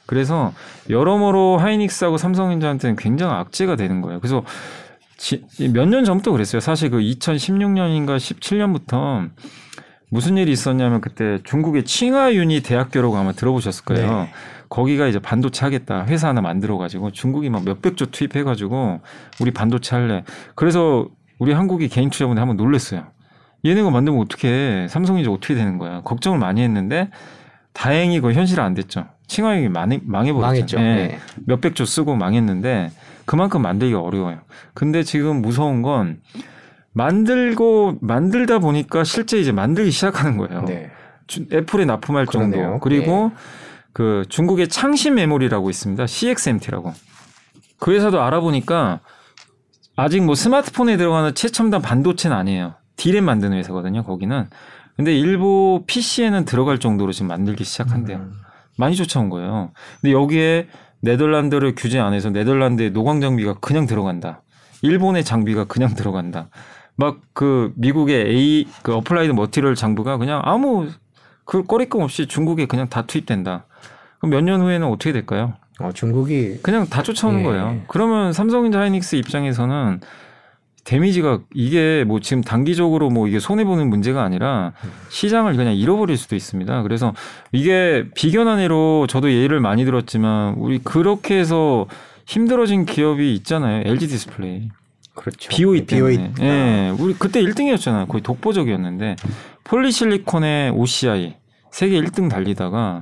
그래서 여러모로 하이닉스하고 삼성전자한테는 굉장히 악재가 되는 거예요. 그래서 몇 년 전부터 그랬어요. 사실 그 2016년인가 17년부터 무슨 일이 있었냐면 그때 중국의 칭화윤이 대학교라고 아마 들어보셨을 거예요.
네.
거기가 이제 반도체 하겠다 회사 하나 만들어 가지고 중국이 막 몇백 조 투입해 가지고 우리 반도체 할래. 그래서 우리 한국이 개인 투자분들 한번 놀랬어요. 얘네가 만들면 어떻게 삼성이 이제 어떻게 되는 거야. 걱정을 많이 했는데 다행히 그 현실 안 됐죠. 칭화윤이 망해 망해버렸죠. 예.
네.
몇백 조 쓰고 망했는데 그만큼 만들기가 어려워요. 근데 지금 무서운 건 만들고 만들다 보니까 실제 이제 만들기 시작하는 거예요.
네.
주- 애플에 납품할
그러네요.
정도. 그리고 그 중국의 창신 메모리라고 있습니다. CXMT라고. 그 회사도 알아보니까 아직 뭐 스마트폰에 들어가는 최첨단 반도체는 아니에요. 디램 만드는 회사거든요. 거기는. 근데 일부 PC에는 들어갈 정도로 지금 만들기 시작한대요.
음,
많이 쫓아온 거예요. 근데 여기에 네덜란드를 규제 안 해서 네덜란드의 노광 장비가 그냥 들어간다. 일본의 장비가 그냥 들어간다. 막 그 미국의 A 그 Applied Material 장비가 그냥 아무 그 꺼리낌 없이 중국에 그냥 다 투입된다. 그럼 몇 년 후에는 어떻게 될까요?
어, 중국이
그냥 다 쫓아오는
예.
거예요. 그러면 삼성전자 하이닉스 입장에서는 damage가 이게 뭐 지금 단기적으로 뭐 이게 손해 보는 문제가 아니라 시장을 그냥 잃어버릴 수도 있습니다. 그래서 이게 비근한 예로 저도 예를 많이 들었지만 우리 그렇게 해서 힘들어진 기업이 있잖아요. LG 디스플레이.
그렇죠.
BOE 때문에.
BOE.
예. 우리 그때 1등이었잖아요. 거의 독보적이었는데 polysilicon의 OCI 세계 1등 달리다가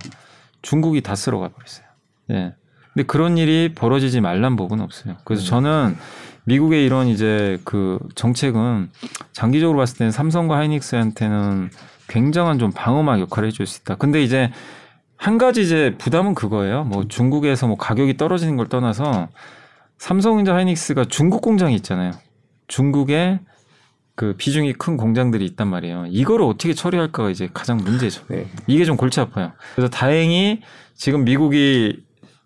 중국이 다 쓸어가 버렸어요. 예. 근데 그런 일이 벌어지지 말란 법은 없어요. 그래서
음.
저는 미국의 이런 이제 그 정책은 장기적으로 봤을 때는 삼성과 하이닉스한테는 굉장한 좀 방어막 역할을 해줄 수 있다. 근데 이제 한 가지 이제 부담은 그거예요. 뭐 중국에서 뭐 가격이 떨어지는 걸 떠나서 삼성전자 하이닉스가 중국 공장이 있잖아요. 중국에 그 비중이 큰 공장들이 있단 말이에요. 이거를 어떻게 처리할까가 이제 가장 문제죠.
네.
이게 좀 골치 아파요. 그래서 다행히 지금 미국이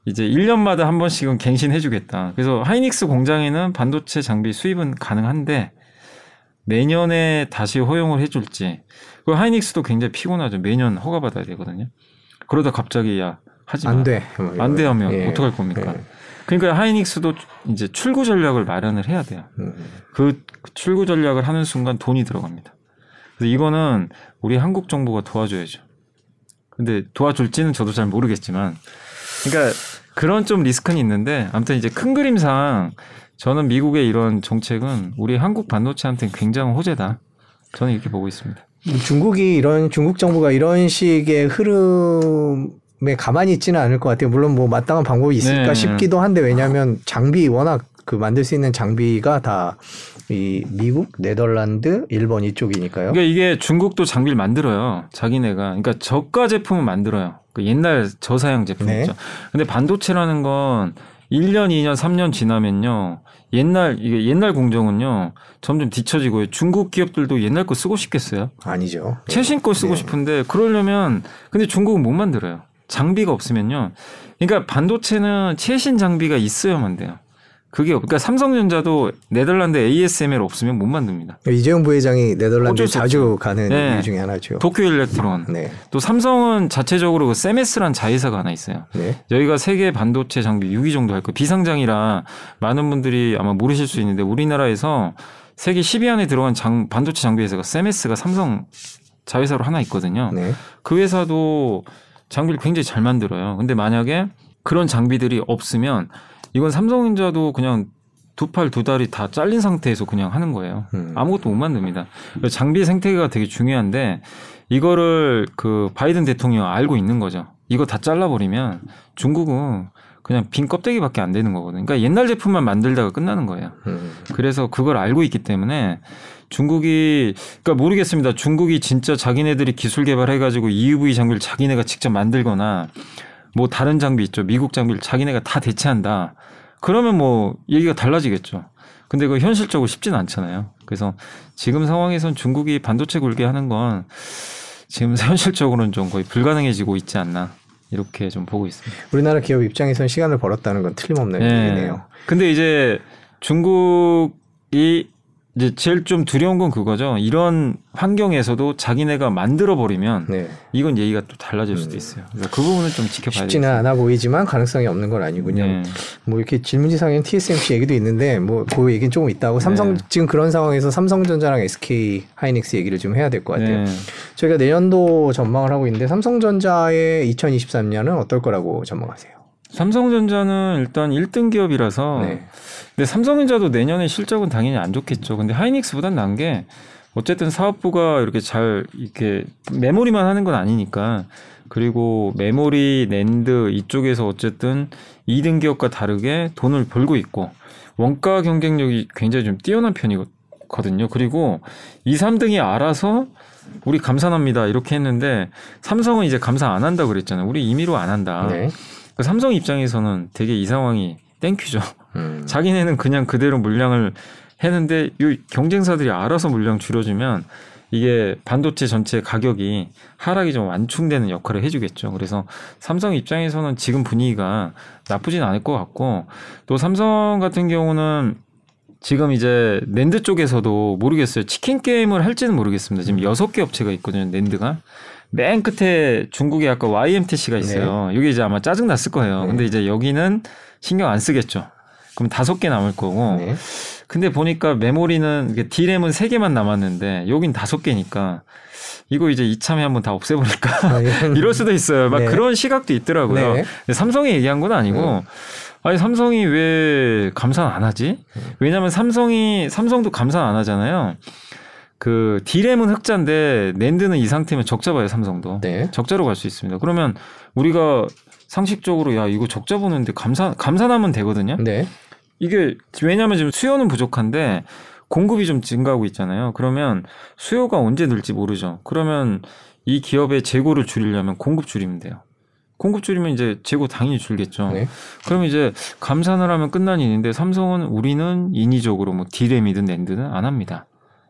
이제 1년마다 한 번씩은 갱신해 주겠다. 그래서 하이닉스 공장에는 반도체 장비 수입은 가능한데 내년에 다시 허용을 해 줄지. 그 하이닉스도 굉장히 피곤하죠. 매년 허가 받아야 되거든요. 그러다 갑자기 야 하지 마.
안 돼.
안 돼 하면
예.
어떡할 겁니까?
예.
그러니까 하이닉스도 이제 출구 전략을 마련을 해야 돼요.
음.
그 출구 전략을 하는 순간 돈이 들어갑니다. 그래서 이거는 우리 한국 정부가 도와줘야죠. 근데 도와줄지는 저도 잘 모르겠지만, 그러니까 그런 좀 리스크는 있는데, 아무튼 이제 큰 그림상 저는 미국의 이런 정책은 우리 한국 반도체한테는 굉장한 호재다. 저는 이렇게 보고 있습니다.
중국이 이런 중국 정부가 이런 식의 흐름에 가만히 있지는 않을 것 같아요. 물론 뭐 마땅한 방법이 있을까
네.
싶기도 한데 왜냐하면 장비 워낙 그 만들 수 있는 장비가 다 이 미국, 네덜란드, 일본 이쪽이니까요.
그러니까 이게 중국도 장비를 만들어요. 자기네가. 그러니까 저가 제품을 만들어요. 그 옛날 저사양 제품
네.
근데 반도체라는 건 1년, 2년, 3년 지나면요. 옛날 이게 옛날 공정은요. 점점 뒤처지고요. 중국 기업들도 옛날 거 쓰고 싶겠어요.
아니죠.
최신 거 쓰고
네.
싶은데 그러려면 근데 중국은 못 만들어요. 장비가 없으면요. 그러니까 반도체는 최신 장비가 있어야만 돼요. 그게 없- 그러니까 삼성전자도 네덜란드 ASML 없으면 못 만듭니다.
이재용 부회장이 네덜란드 자주 가는
네.
이유 중에 하나죠.
도쿄 일렉트론.
네,
또 삼성은 자체적으로 그 세메스란 자회사가 하나 있어요.
네,
여기가 세계 반도체 장비 6위 정도 할 거예요. 비상장이라 많은 분들이 아마 모르실 수 있는데 우리나라에서 세계 10위 안에 들어간 장, 반도체 장비 회사가 세메스가 삼성 자회사로 하나 있거든요.
네.
그 회사도 장비를 굉장히 잘 만들어요. 근데 만약에 그런 장비들이 없으면 이건 삼성전자도 그냥 두 팔 두 다리 다 잘린 상태에서 그냥 하는 거예요.
음.
아무것도 못 만듭니다. 장비 생태계가 되게 중요한데 이거를 그 바이든 대통령 알고 있는 거죠. 이거 다 잘라버리면 중국은 그냥 빈 껍데기밖에 안 되는 거거든요. 그러니까 옛날 제품만 만들다가 끝나는 거예요.
음.
그래서 그걸 알고 있기 때문에 중국이 그러니까 모르겠습니다. 중국이 진짜 자기네들이 기술 개발해가지고 EUV 장비를 자기네가 직접 만들거나 뭐 다른 장비 있죠. 미국 장비를 자기네가 다 대체한다. 그러면 뭐 얘기가 달라지겠죠. 근데 그 현실적으로 쉽지는 않잖아요. 그래서 지금 상황에선 중국이 반도체 굴게 하는 건 지금 [laughs] 현실적으로는 좀 거의 불가능해지고 있지 않나 이렇게 좀 보고 있습니다.
우리나라 기업 입장에선 시간을 벌었다는 건 틀림없는 얘기네요.
근데 이제 중국이 이제 제일 좀 두려운 건 그거죠. 이런 환경에서도 자기네가 만들어 버리면
네.
이건 얘기가 또 달라질 수도 있어요. 그래서 그 부분은 좀 지켜봐야
쉽지는
되겠습니다.
않아 보이지만 가능성이 없는 건 아니군요.
네.
뭐 이렇게 질문지상에는 TSMC 얘기도 있는데 뭐그 얘기는 조금 있다고 삼성
네.
지금 그런 상황에서 삼성전자랑 SK 하이닉스 얘기를 좀 해야 될 것 같아요.
네.
저희가 내년도 전망을 하고 있는데 삼성전자의 2023년은 어떨 거라고 전망하세요?
삼성전자는 일단 1등 기업이라서
네.
근데 삼성전자도 내년에 실적은 당연히 안 좋겠죠. 근데 하이닉스보단 난 게 어쨌든 사업부가 이렇게 잘 이렇게 메모리만 하는 건 아니니까 그리고 메모리, 낸드 이쪽에서 어쨌든 2등 기업과 다르게 돈을 벌고 있고 원가 경쟁력이 굉장히 좀 뛰어난 편이거든요. 그리고 2, 3등이 알아서 우리 감산합니다 이렇게 했는데 삼성은 이제 감산 안 한다 그랬잖아요. 우리 임의로 안 한다.
네.
그 삼성 입장에서는 되게 이 상황이 thank you죠.
음. [laughs]
자기네는 그냥 그대로 물량을 했는데 이 경쟁사들이 알아서 물량 줄여주면 이게 반도체 전체 가격이 하락이 좀 완충되는 역할을 해주겠죠. 그래서 삼성 입장에서는 지금 분위기가 나쁘진 않을 것 같고 또 삼성 같은 경우는 지금 이제 낸드 쪽에서도 모르겠어요. 치킨 게임을 할지는 모르겠습니다. 지금 여섯 개 업체가 있거든요. 낸드가. 맨 끝에 중국에 아까 YMTC가 있어요. 이게 이제 아마 짜증 났을 거예요.
네.
근데 이제 여기는 신경 안 쓰겠죠. 그럼 다섯 개 남을 거고.
네.
근데 보니까 메모리는 D램은 세 개만 남았는데 여긴 다섯 개니까 이거 이제 이참에 한번 다 없애버릴까
아, 이건- [laughs]
이럴 수도 있어요. 막
네.
그런 시각도 있더라고요.
네.
삼성이 얘기한 건 아니고 아니 삼성이 왜 감산 안 하지? 왜냐하면 삼성이 삼성도 감산 안 하잖아요. 그 D램은 흑자인데 낸드는 이 상태면 적자 봐요 삼성도
네.
적자로 갈 수 있습니다. 그러면 우리가 상식적으로 야 이거 적자 보는데 감산 감산하면 되거든요.
네.
이게 왜냐하면 지금 수요는 부족한데 공급이 좀 증가하고 있잖아요. 그러면 수요가 언제 늘지 모르죠. 그러면 이 기업의 재고를 줄이려면 공급 줄이면 돼요. 공급 줄이면 이제 재고 당연히 줄겠죠.
네.
그럼 이제 감산을 하면 끝난 일인데 삼성은 우리는 인위적으로 뭐 디램이든 낸드는 안 합니다.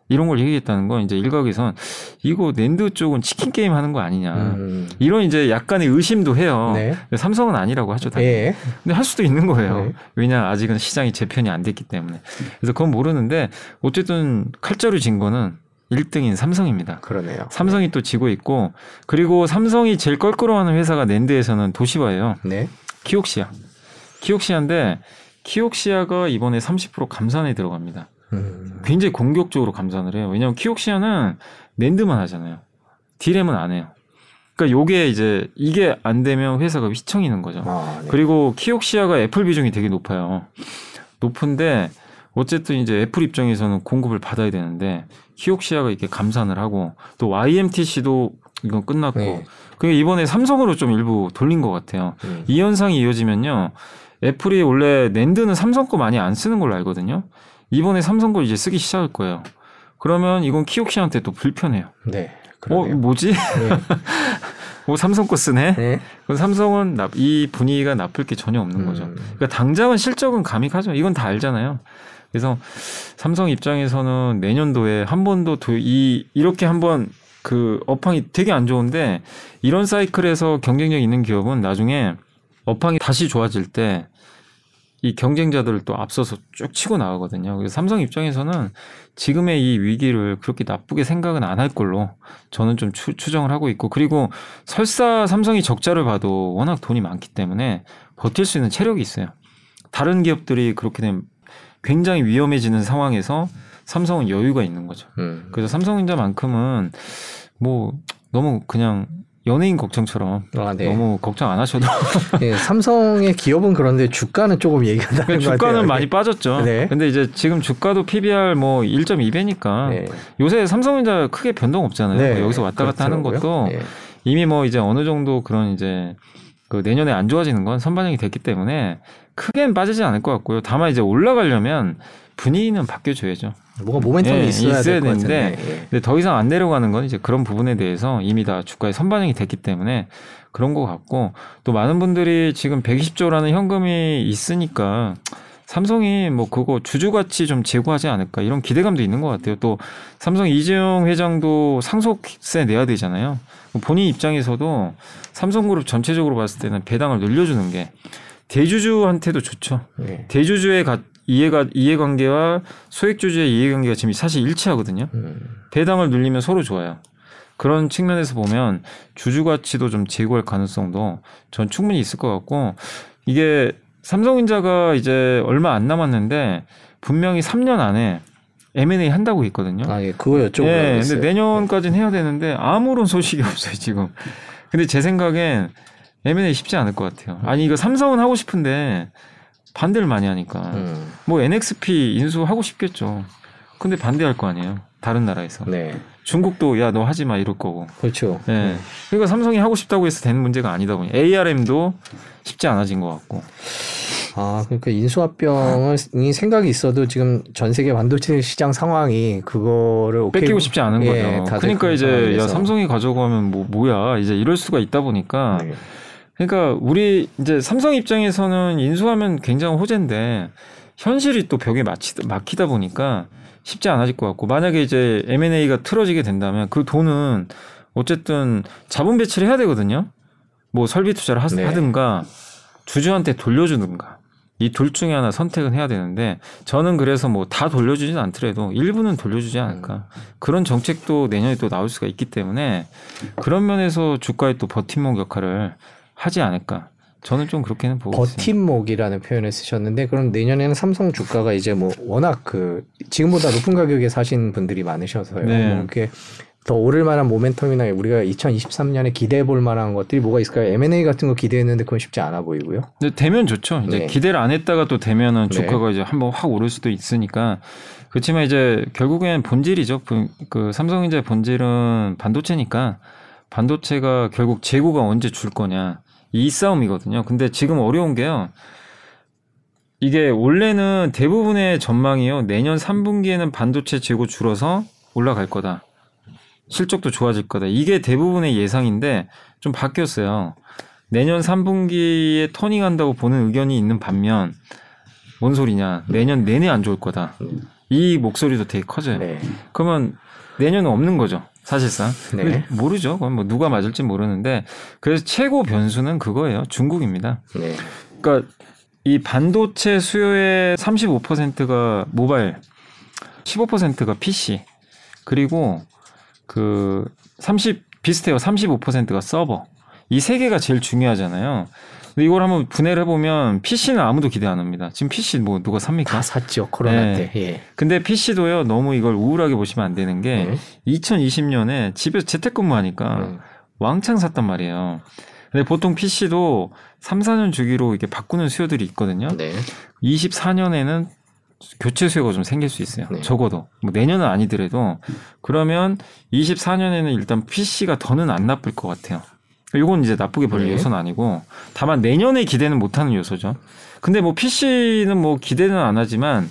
이런 걸 얘기했다는 건 이제 일각에선 이거 낸드 쪽은 치킨 게임 하는 거 아니냐.
음.
이런 이제 약간의 의심도 해요.
네.
삼성은 아니라고 하죠. 당연히.
예.
근데 할 수도 있는 거예요.
네.
왜냐 아직은 시장이 재편이 안 됐기 때문에. 그래서 그건 모르는데 어쨌든 칼자루 진 거는 1등인 삼성입니다.
그러네요.
삼성이 또 지고 있고 그리고 삼성이 제일 껄끄러워하는 회사가 NAND에서는 도시바예요.
네.
키옥시아. 키옥시아인데 키옥시아가 이번에 30% 감산에 들어갑니다.
음.
굉장히 공격적으로 감산을 해요. 왜냐하면 키옥시아는 NAND만 하잖아요. DRAM은 안 해요. 그러니까 요게 이제 이게 안 되면 회사가 휘청이는 거죠.
아, 네.
그리고 키옥시아가 애플 비중이 되게 높아요. 높은데 어쨌든 이제 애플 입장에서는 공급을 받아야 되는데 키옥시아가 이렇게 감산을 하고 또 YMTC도 이건 끝났고
네.
그게 이번에 삼성으로 좀 일부 돌린 것 같아요.
음.
이 현상이 이어지면요. 애플이 원래 낸드는 삼성 거 많이 안 쓰는 걸로 알거든요. 이번에 삼성 거 이제 쓰기 시작할 거예요. 그러면 이건 키옥시한테 또 불편해요.
네.
어,
그러네요.
뭐지?
네. [laughs]
뭐 삼성 거 쓰네?
네.
그럼 삼성은 나- 이 분위기가 나쁠 게 전혀 없는 거죠.
음.
그러니까 당장은 실적은 감익하죠. 이건 다 알잖아요. 그래서 삼성 입장에서는 내년도에 한 번도 도- 이 이렇게 한번 그 업황이 되게 안 좋은데 이런 사이클에서 경쟁력 있는 기업은 나중에 업황이 다시 좋아질 때 이 경쟁자들을 또 앞서서 쭉 치고 나가거든요. 그래서 삼성 입장에서는 지금의 이 위기를 그렇게 나쁘게 생각은 안 할 걸로 저는 좀 추, 추정을 하고 있고 그리고 설사 삼성이 적자를 봐도 워낙 돈이 많기 때문에 버틸 수 있는 체력이 있어요. 다른 기업들이 그렇게 되면 굉장히 위험해지는 상황에서 삼성은 여유가 있는 거죠.
음.
그래서 삼성전자만큼은 뭐 너무 그냥 연예인 걱정처럼
아, 네.
너무 걱정 안 하셔도 [laughs]
예, 삼성의 기업은 그런데 주가는 조금 얘기가 다른 것 같아요.
주가는 많이 빠졌죠.
네.
근데 이제 지금 주가도 PBR 뭐 1.2배니까
네.
요새 삼성전자 크게 변동 없잖아요.
네.
뭐 여기서 왔다 갔다 하는
그렇더라고요.
것도
예.
이미 뭐 이제 어느 정도 그런 이제 그 내년에 안 좋아지는 건 선반영이 됐기 때문에 크게는 빠지지 않을 것 같고요. 다만 이제 올라가려면 분위기는 바뀌어줘야죠.
뭔가 모멘텀이
예,
있어야,
있어야 되는데.
예.
근데 더 이상 안 내려가는 건 이제 그런 부분에 대해서 이미 다 주가에 선반영이 됐기 때문에 그런 것 같고 또 많은 분들이 지금 120조라는 현금이 있으니까 삼성이 뭐 그거 주주가치 좀 제고하지 않을까 이런 기대감도 있는 것 같아요. 또 삼성 이재용 회장도 상속세 내야 되잖아요. 본인 입장에서도 삼성그룹 전체적으로 봤을 때는 배당을 늘려주는 게 대주주한테도 좋죠.
예.
대주주의 가, 이해가 이해관계와 소액 주주의 이해관계가 지금 사실 일치하거든요.
음.
배당을 늘리면 서로 좋아요. 그런 측면에서 보면 주주 가치도 좀 제고할 가능성도 전 충분히 있을 것 같고 이게 삼성전자가 이제 얼마 안 남았는데 분명히 3년 안에 M&A 한다고 했거든요.
아, 예, 그거 여쭤보려고
예,
했어요.
근데 내년까지는 해야 되는데 아무런 소식이 [laughs] 없어요 지금. 근데 제 생각엔 M&A 쉽지 않을 것 같아요. 아니 이거 삼성은 하고 싶은데 반대를 많이 하니까
음.
뭐 NXP 인수하고 싶겠죠. 근데 반대할 거 아니에요. 다른 나라에서.
네.
중국도 야 너 하지 마 이럴 거고.
그렇죠.
예. 그러니까 삼성이 하고 싶다고 해서 되는 문제가 아니다 보니 ARM도 쉽지 않아진 것 같고.
아, 그러니까 인수합병이 생각이 있어도 지금 전 세계 반도체 시장 상황이 그거를 오케이
뺏기고 싶지 않은
예,
거죠. 그러니까 이제 야
상황에서.
삼성이 가져가면 뭐 뭐야 이제 이럴 수가 있다 보니까
네.
그러니까 우리 이제 삼성 입장에서는 인수하면 굉장히 호재인데 현실이 또 벽에 막히, 막히다 보니까 쉽지 않아질 것 같고 만약에 이제 M&A가 틀어지게 된다면 그 돈은 어쨌든 자본 배치를 해야 되거든요. 뭐 설비 투자를 하,
네.
하든가 주주한테 돌려주든가 이 둘 중에 하나 선택은 해야 되는데 저는 그래서 뭐 다 돌려주진 않더라도 일부는 돌려주지 않을까 그런 정책도 내년에 또 나올 수가 있기 때문에 그런 면에서 주가에 또 버팀목 역할을 하지 않을까 저는 좀 그렇게는 보고.
버팀목이라는 표현을 쓰셨는데 그럼 내년에는 삼성 주가가 이제 뭐 워낙 그 지금보다 높은 가격에 사신 분들이 많으셔서요.
네.
뭐 이렇게 더 오를 만한 모멘텀이나 우리가 2023년에 기대해 볼 만한 것들이 뭐가 있을까요? M&A 같은 거 기대했는데 그건 쉽지 않아 보이고요.
근데 되면 좋죠. 이제
네.
기대를 안 했다가 또 되면은
네.
주가가 이제 한번 확 오를 수도 있으니까 그렇지만 이제 결국엔 본질이죠. 그, 그 삼성전자의 본질은 반도체니까 반도체가 결국 재고가 언제 줄 거냐 이 싸움이거든요. 근데 지금 어려운 게요. 이게 원래는 대부분의 전망이요. 내년 3분기에는 반도체 재고 줄어서 올라갈 거다. 실적도 좋아질 거다. 이게 대부분의 예상인데 좀 바뀌었어요. 내년 3분기에 터닝한다고 보는 의견이 있는 반면 뭔 소리냐. 내년 내내 안 좋을 거다. 이 목소리도 되게 커져요.
네.
그러면 내년은 없는 거죠. 사실상.
네.
모르죠. 그건 뭐 누가 맞을지 모르는데 그래서 최고 변수는 그거예요. 중국입니다.
네.
그러니까 이 반도체 수요의 35%가 모바일, 15%가 PC, 그리고 그 30 비슷해요. 35%가 서버. 이 세 개가 제일 중요하잖아요. 근데 이걸 한번 분해를 해보면 PC는 아무도 기대 안 합니다. 지금 PC 뭐 누가 삽니까?
다 샀죠 코로나
네.
때. 예.
근데 PC도요 너무 이걸 우울하게 보시면 안 되는 게
네.
2020년에 집에서 재택근무하니까
음.
왕창 샀단 말이에요. 근데 보통 PC도 3, 4년 주기로 이렇게 바꾸는 수요들이 있거든요.
네.
24년에는 교체 수요가 좀 생길 수 있어요.
네.
적어도 뭐 내년은 아니더라도 그러면 24년에는 일단 PC가 더는 안 나쁠 것 같아요. 이건 이제 나쁘게 볼
네.
요소는 아니고 다만 내년에 기대는 못하는 요소죠. 근데 뭐 PC는 뭐 기대는 안 하지만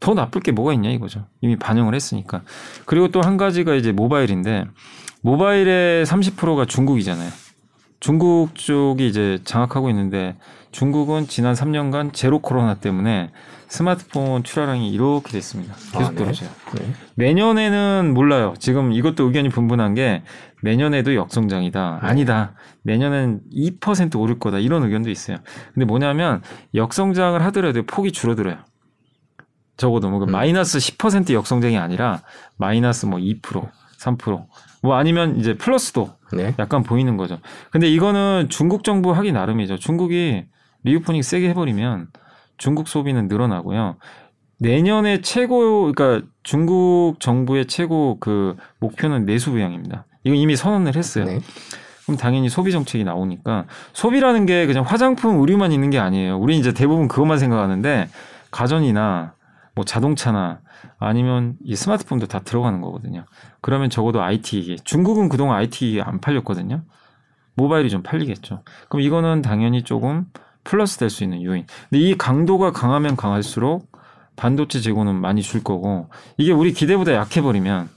더 나쁠 게 뭐가 있냐 이거죠. 이미 반영을 했으니까. 그리고 또 한 가지가 이제 모바일인데 모바일의 30%가 중국이잖아요. 중국 쪽이 이제 장악하고 있는데 중국은 지난 3년간 제로 코로나 때문에 스마트폰 출하량이 이렇게 됐습니다. 계속
아, 네.
떨어져요.
네.
내년에는 몰라요. 지금 이것도 의견이 분분한 게 내년에도 역성장이다.
네.
아니다. 내년엔 2% 오를 거다. 이런 의견도 있어요. 근데 뭐냐면 역성장을 하더라도 폭이 줄어들어요. 적어도 뭐
음.
마이너스 10% 역성장이 아니라 마이너스 뭐 2%, 3%뭐 아니면 이제 플러스도
네.
약간 보이는 거죠. 근데 이거는 중국 정부 하기 나름이죠. 중국이 reopening 세게 해버리면 중국 소비는 늘어나고요. 내년에 최고, 그러니까 중국 정부의 최고 그 목표는 내수 부양입니다. 이거 이미 선언을 했어요.
네.
그럼 당연히 소비 정책이 나오니까 소비라는 게 그냥 화장품, 의류만 있는 게 아니에요. 우리 이제 대부분 그것만 생각하는데 가전이나 뭐 자동차나 아니면 이 스마트폰도 다 들어가는 거거든요. 그러면 적어도 IT 기기. 중국은 그동안 IT 기기 안 팔렸거든요. 모바일이 좀 팔리겠죠. 그럼 이거는 당연히 조금 플러스 될 수 있는 요인. 근데 이 강도가 강하면 강할수록 반도체 재고는 많이 줄 거고 이게 우리 기대보다 약해 버리면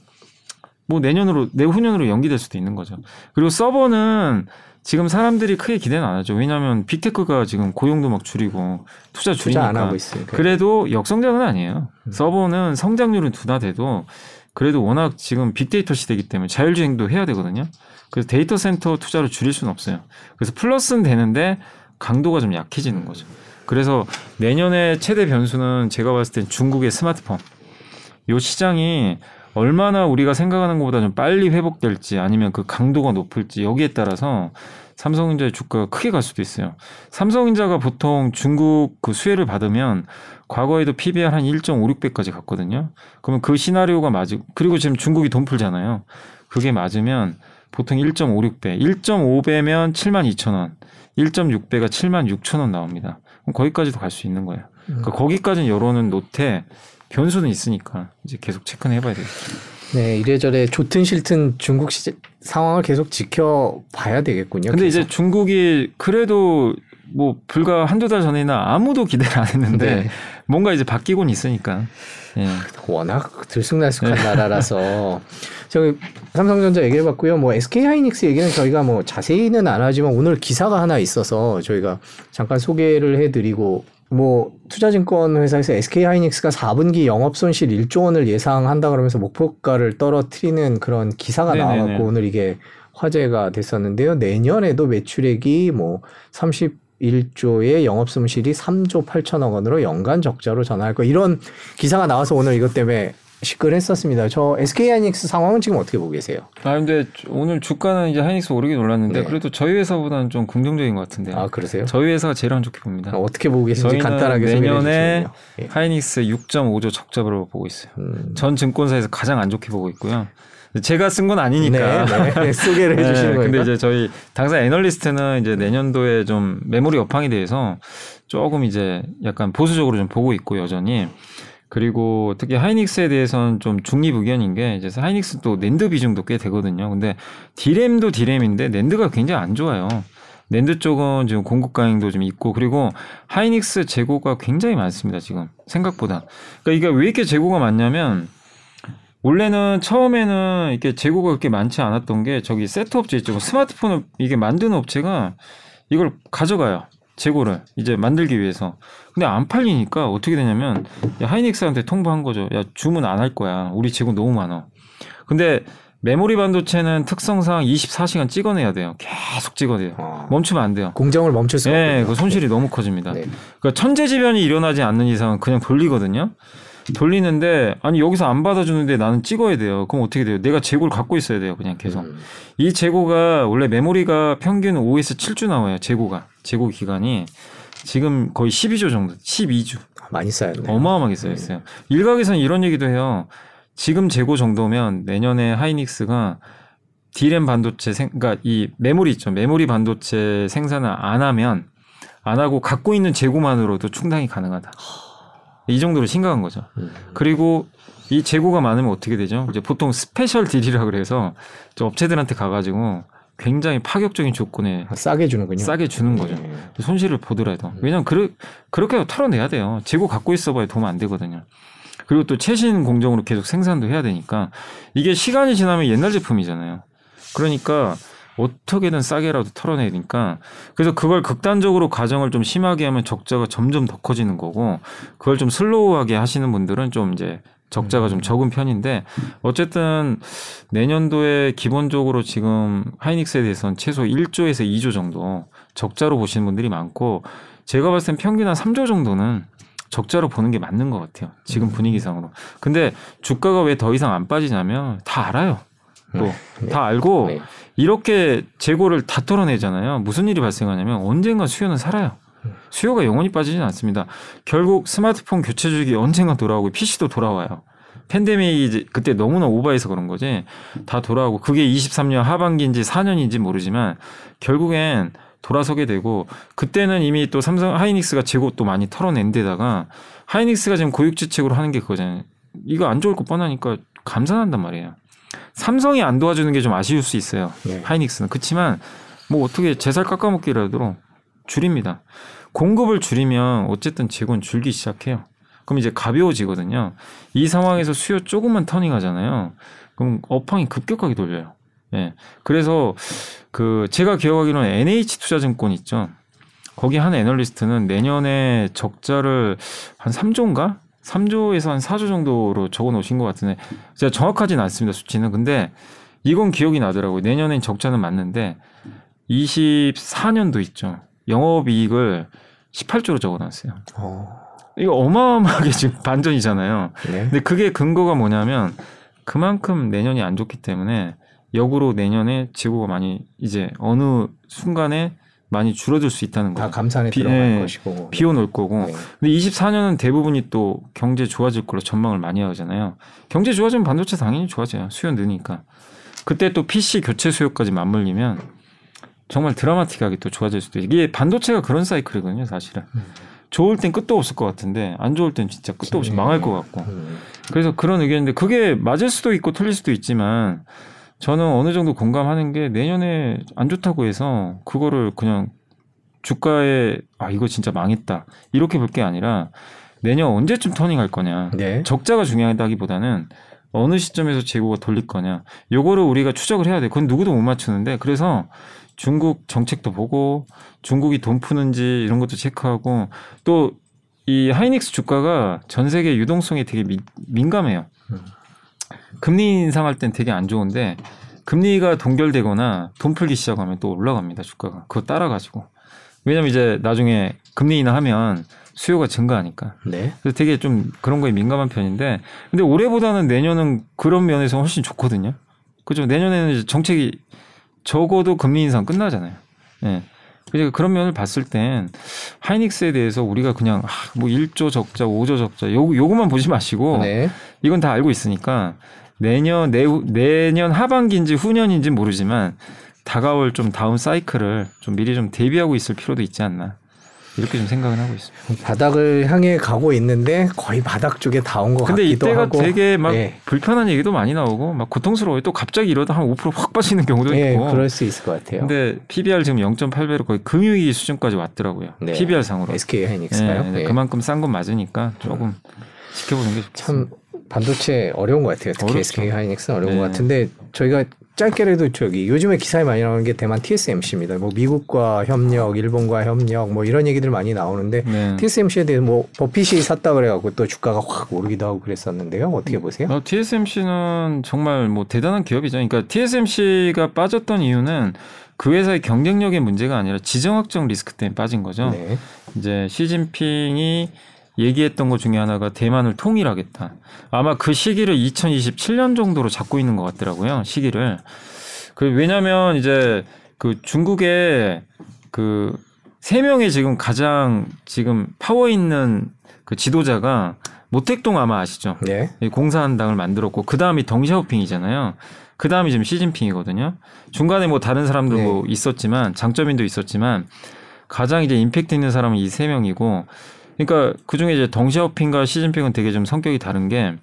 뭐 내년으로 내후년으로 연기될 수도 있는 거죠. 그리고 서버는 지금 사람들이 크게 기대는 안 하죠. 왜냐하면 빅테크가 지금 고용도 막 줄이고 투자
투자
줄이니까
안 하고 있으니까.
그래도 역성장은 아니에요.
음.
서버는 성장률은 둔화돼도 그래도 워낙 지금 빅데이터 시대이기 때문에 자율주행도 해야 되거든요. 그래서 데이터 센터 투자를 줄일 수는 없어요. 그래서 플러스는 되는데 강도가 좀 약해지는 거죠. 그래서 내년에 최대 변수는 제가 봤을 땐 중국의 스마트폰. 요 시장이 얼마나 우리가 생각하는 것보다 좀 빨리 회복될지 아니면 그 강도가 높을지 여기에 따라서 삼성전자의 주가가 크게 갈 수도 있어요. 삼성전자가 보통 중국 그 수혜를 받으면 과거에도 PBR 한 1.56배까지 갔거든요. 그러면 그 시나리오가 맞으 그리고 지금 중국이 돈 풀잖아요. 그게 맞으면 보통 1.56배, 1.5배면 7만 2천 원, 1.6배가 7만 6천 원 나옵니다. 그럼 거기까지도 갈 수 있는 거예요. 그러니까 거기까지는 열어는 놓되 변수는 있으니까 이제 계속 체크는 해봐야 되겠죠.
네, 이래저래 좋든 싫든 중국 시 상황을 계속 지켜봐야 되겠군요.
근데 이제
계속.
중국이 그래도 뭐 불과 한두 달 전에나 아무도 기대를 안 했는데
네.
뭔가 이제 바뀌곤 있으니까. 예.
워낙 들쑥날쑥한
네.
나라라서 [laughs] 저기 삼성전자 얘기해 봤고요. 뭐 SK 하이닉스 얘기는 저희가 뭐 자세히는 안 하지만 오늘 기사가 하나 있어서 저희가 잠깐 소개를 해 드리고 뭐 투자증권 회사에서 SK 하이닉스가 4분기 영업 손실 1조 원을 예상한다 그러면서 목표가를 떨어뜨리는 그런 기사가
네네네.
나와갖고 오늘 이게 화제가 됐었는데요. 내년에도 매출액이 뭐 31조의 영업 손실이 3조 8천억 원으로 연간 적자로 전환할 거 이런 기사가 나와서 오늘 이것 때문에 시끌 했었습니다. 저 SK 하이닉스 상황은 지금 어떻게 보고 계세요?
아 근데 오늘 주가는 이제 하이닉스 오르긴 올랐는데
네.
그래도 저희 회사보다는 좀 긍정적인 것 같은데요.
아 그러세요?
저희 회사가 제일 안 좋게 봅니다.
어떻게 보고 계신지
저희는
간단하게
내년에.
예.
하이닉스 6.5조 적자로 보고 있어요.
음.
전 증권사에서 가장 안 좋게 보고 있고요. 제가 쓴 건 아니니까.
네, 네. [laughs] 소개를 해주시는 거예요.
근데 이제 저희 당사 애널리스트는 이제 내년도에 좀 메모리 업황에 대해서 조금 이제 약간 보수적으로 좀 보고 있고 여전히 그리고 특히 하이닉스에 대해서는 좀 중립 의견인 게 이제 하이닉스 또 낸드 비중도 꽤 되거든요. 근데 DRAM도 DRAM인데 NAND가 굉장히 안 좋아요. 낸드 쪽은 지금 공급 과잉도 좀 있고 그리고 하이닉스 재고가 굉장히 많습니다 지금 생각보다. 그러니까 이게 왜 이렇게 재고가 많냐면 원래는 처음에는 이렇게 재고가 그렇게 많지 않았던 게 저기 세트 업체 있죠. 스마트폰을 이게 만드는 업체가 이걸 가져가요. 재고를 이제 만들기 위해서. 근데 안 팔리니까 어떻게 되냐면 야, 하이닉스한테 통보한 거죠. 야 주문 안 할 거야. 우리 재고 너무 많아. 근데 메모리 반도체는 특성상 24시간 찍어내야 돼요. 계속 찍어내요.
어.
멈추면 안 돼요.
공정을 멈출 수가
네,
없군요.
그 손실이 너무 커집니다.
네.
그러니까 천재지변이 일어나지 않는 이상은 그냥 돌리거든요. 돌리는데 아니 여기서 안 받아주는데 나는 찍어야 돼요. 그럼 어떻게 돼요? 내가 재고를 갖고 있어야 돼요. 그냥 계속.
음.
이 재고가 원래 메모리가 평균 5에서 7주 나와요. 재고가 재고 기간이 지금 거의 12주 정도, 12주.
많이 쌓였네.
어마어마하게 쌓였어요. 일각에서는 이런 얘기도 해요. 지금 재고 정도면 내년에 하이닉스가 D램 반도체 생, 그러니까 이 메모리 있죠. 메모리 반도체 생산을 안 하면 안 하고 갖고 있는 재고만으로도 충당이 가능하다. 이 정도로 심각한 거죠.
음.
그리고 이 재고가 많으면 어떻게 되죠? 이제 보통 special deal이라 그래서 저 업체들한테 가가지고 굉장히 파격적인 조건에
싸게 주는군요.
싸게 주는 거죠.
네.
손실을 보더라도. 왜냐면 그르, 그렇게 털어내야 돼요. 재고 갖고 있어봐야 도움 안 되거든요. 그리고 또 최신 공정으로 계속 생산도 해야 되니까 이게 시간이 지나면 옛날 제품이잖아요. 그러니까 어떻게든 싸게라도 털어내야 되니까 그래서 그걸 극단적으로 가정을 좀 심하게 하면 적자가 점점 더 커지는 거고 그걸 좀 슬로우하게 하시는 분들은 좀 이제 적자가 좀 적은 편인데 어쨌든 내년도에 기본적으로 지금 하이닉스에 대해서는 최소 1조에서 2조 정도 적자로 보시는 분들이 많고 제가 봤을 땐 평균 한 3조 정도는 적자로 보는 게 맞는 것 같아요. 지금 분위기상으로. 근데 주가가 왜 더 이상 안 빠지냐면 다 알아요. 또다
네.
알고
네.
이렇게 재고를 다 털어내잖아요. 무슨 일이 발생하냐면 언젠가 수요는 살아요. 수요가 영원히 빠지진 않습니다. 결국 스마트폰 교체 주기 언젠가 돌아오고 PC도 돌아와요. 팬데믹이 그때 너무나 오버해서 그런 거지. 다 돌아오고 그게 23년 하반기인지 4년인지 모르지만 결국엔 돌아서게 되고 그때는 이미 또 삼성 하이닉스가 재고 또 많이 털어낸 데다가 하이닉스가 지금 고육지책으로 하는 게 그거잖아요. 이거 안 좋을 거 뻔하니까 감산한단 말이에요. 삼성이 안 도와주는 게 좀 아쉬울 수 있어요.
네.
하이닉스는 그렇지만 뭐 어떻게 제살 깎아먹기라도 줄입니다. 공급을 줄이면 어쨌든 재고는 줄기 시작해요. 그럼 이제 가벼워지거든요. 이 상황에서 수요 조금만 터닝하잖아요. 그럼 업황이 급격하게 돌려요. 예. 그래서 그 제가 기억하기로는 NH 투자증권 있죠. 거기 한 애널리스트는 내년에 적자를 한 3조인가? 3조에서 한 4조 정도로 적어 놓으신 것 같은데 제가 정확하진 않습니다 수치는. 근데 이건 기억이 나더라고요. 내년엔 적자는 맞는데 24년도 있죠. 영업이익을 18조로 적어 놨어요.
어,
이거 어마어마하게 지금 반전이잖아요.
네.
근데 그게 근거가 뭐냐면 그만큼 내년이 안 좋기 때문에 역으로 내년에 재고가 많이 이제 어느 순간에 많이 줄어들 수 있다는
다
거예요
감산에
비-
들어갈
예,
것이고.
비워놓을 거고
네.
근데 24년은 대부분이 또 경제 좋아질 걸로 전망을 많이 하잖아요. 경제 좋아지면 반도체 당연히 좋아져요. 수요 느니까. 그때 또 PC 교체 수요까지 맞물리면 정말 드라마틱하게 또 좋아질 수도 있어요. 이게 반도체가 그런 사이클이거든요, 사실은.
음.
좋을 땐 끝도 없을 것 같은데 안 좋을 땐 진짜 끝도 없이
네.
망할 것 같고.
음.
그래서 그런 의견인데 그게 맞을 수도 있고 틀릴 수도 있지만 저는 어느 정도 공감하는 게 내년에 안 좋다고 해서 그거를 그냥 주가에 아 이거 진짜 망했다 이렇게 볼 게 아니라 내년 언제쯤 터닝할 거냐
네.
적자가 중요하다기보다는 어느 시점에서 재고가 돌릴 거냐 요거를 우리가 추적을 해야 돼 그건 누구도 못 맞추는데 그래서 중국 정책도 보고 중국이 돈 푸는지 이런 것도 체크하고 또 이 하이닉스 주가가 전 세계 유동성에 되게 미- 민감해요.
음.
금리 인상할 땐 되게 안 좋은데 금리가 동결되거나 돈 풀기 시작하면 또 올라갑니다 주가가 그거 따라가지고 왜냐면 이제 나중에 금리 인하하면 수요가 증가하니까
네.
그래서 되게 좀 그런 거에 민감한 편인데 근데 올해보다는 내년은 그런 면에서 훨씬 좋거든요. 그죠? 내년에는 정책이 적어도 금리 인상 끝나잖아요. 예. 그러니까 그런 면을 봤을 땐 하이닉스에 대해서 우리가 그냥 아, 뭐 1조 적자, 5조 적자 요 요것만 보지 마시고
네.
이건 다 알고 있으니까 내년 내후, 내년 하반기인지 후년인지 모르지만 다가올 좀 다음 사이클을 좀 미리 좀 대비하고 있을 필요도 있지 않나 이렇게 좀 생각을 하고 있습니다.
바닥을 향해 가고 있는데 거의 바닥 쪽에 다 온것
근데
같기도
이때가
하고.
되게 막
예.
불편한 얘기도 많이 나오고 막 고통스러워요. 또 갑자기 이러다 한 5%확 빠지는 경우도
예,
있고.
그럴 수 있을 것 같아요.
근데 PBR 지금 0.8배로 거의 금융위기 수준까지 왔더라고요.
네.
PBR 상으로.
SK 하이닉스가요.
예,
예.
그만큼 싼 건 맞으니까 조금 지켜보는 게 좋겠습니다.
참 반도체 어려운 것 같아요. 특히
어렵죠.
SK 하이닉스는 어려운
네.
것 같은데 저희가 짧게라도 저기 요즘에 기사에 많이 나오는 게 대만 TSMC입니다. 뭐 미국과 협력, 일본과 협력 뭐 이런 얘기들 많이 나오는데
네.
TSMC에 대해 뭐 버핏이 샀다 그래갖고 또 주가가 확 오르기도 하고 그랬었는데요. 어떻게 보세요?
어, TSMC는 정말 뭐 대단한 기업이죠. 그러니까 TSMC가 빠졌던 이유는 그 회사의 경쟁력의 문제가 아니라 지정학적 리스크 때문에 빠진 거죠.
네.
이제 시진핑이 얘기했던 것 중에 하나가 대만을 통일하겠다. 아마 그 시기를 2027년 정도로 잡고 있는 것 같더라고요. 시기를. 그 왜냐면 이제 그 중국의 그 세 명의 지금 가장 지금 파워 있는 그 지도자가 모택동 아마 아시죠?
네.
이 공산당을 만들었고 그 다음이 덩샤오핑이잖아요. 그 다음이 지금 시진핑이거든요. 중간에 뭐 다른 사람들도 있었지만 장점인도 있었지만 가장 이제 임팩트 있는 사람은 이 세 명이고 그러니까 그 중에 이제 덩샤오핑과 시진핑은 되게 좀 성격이 다른 게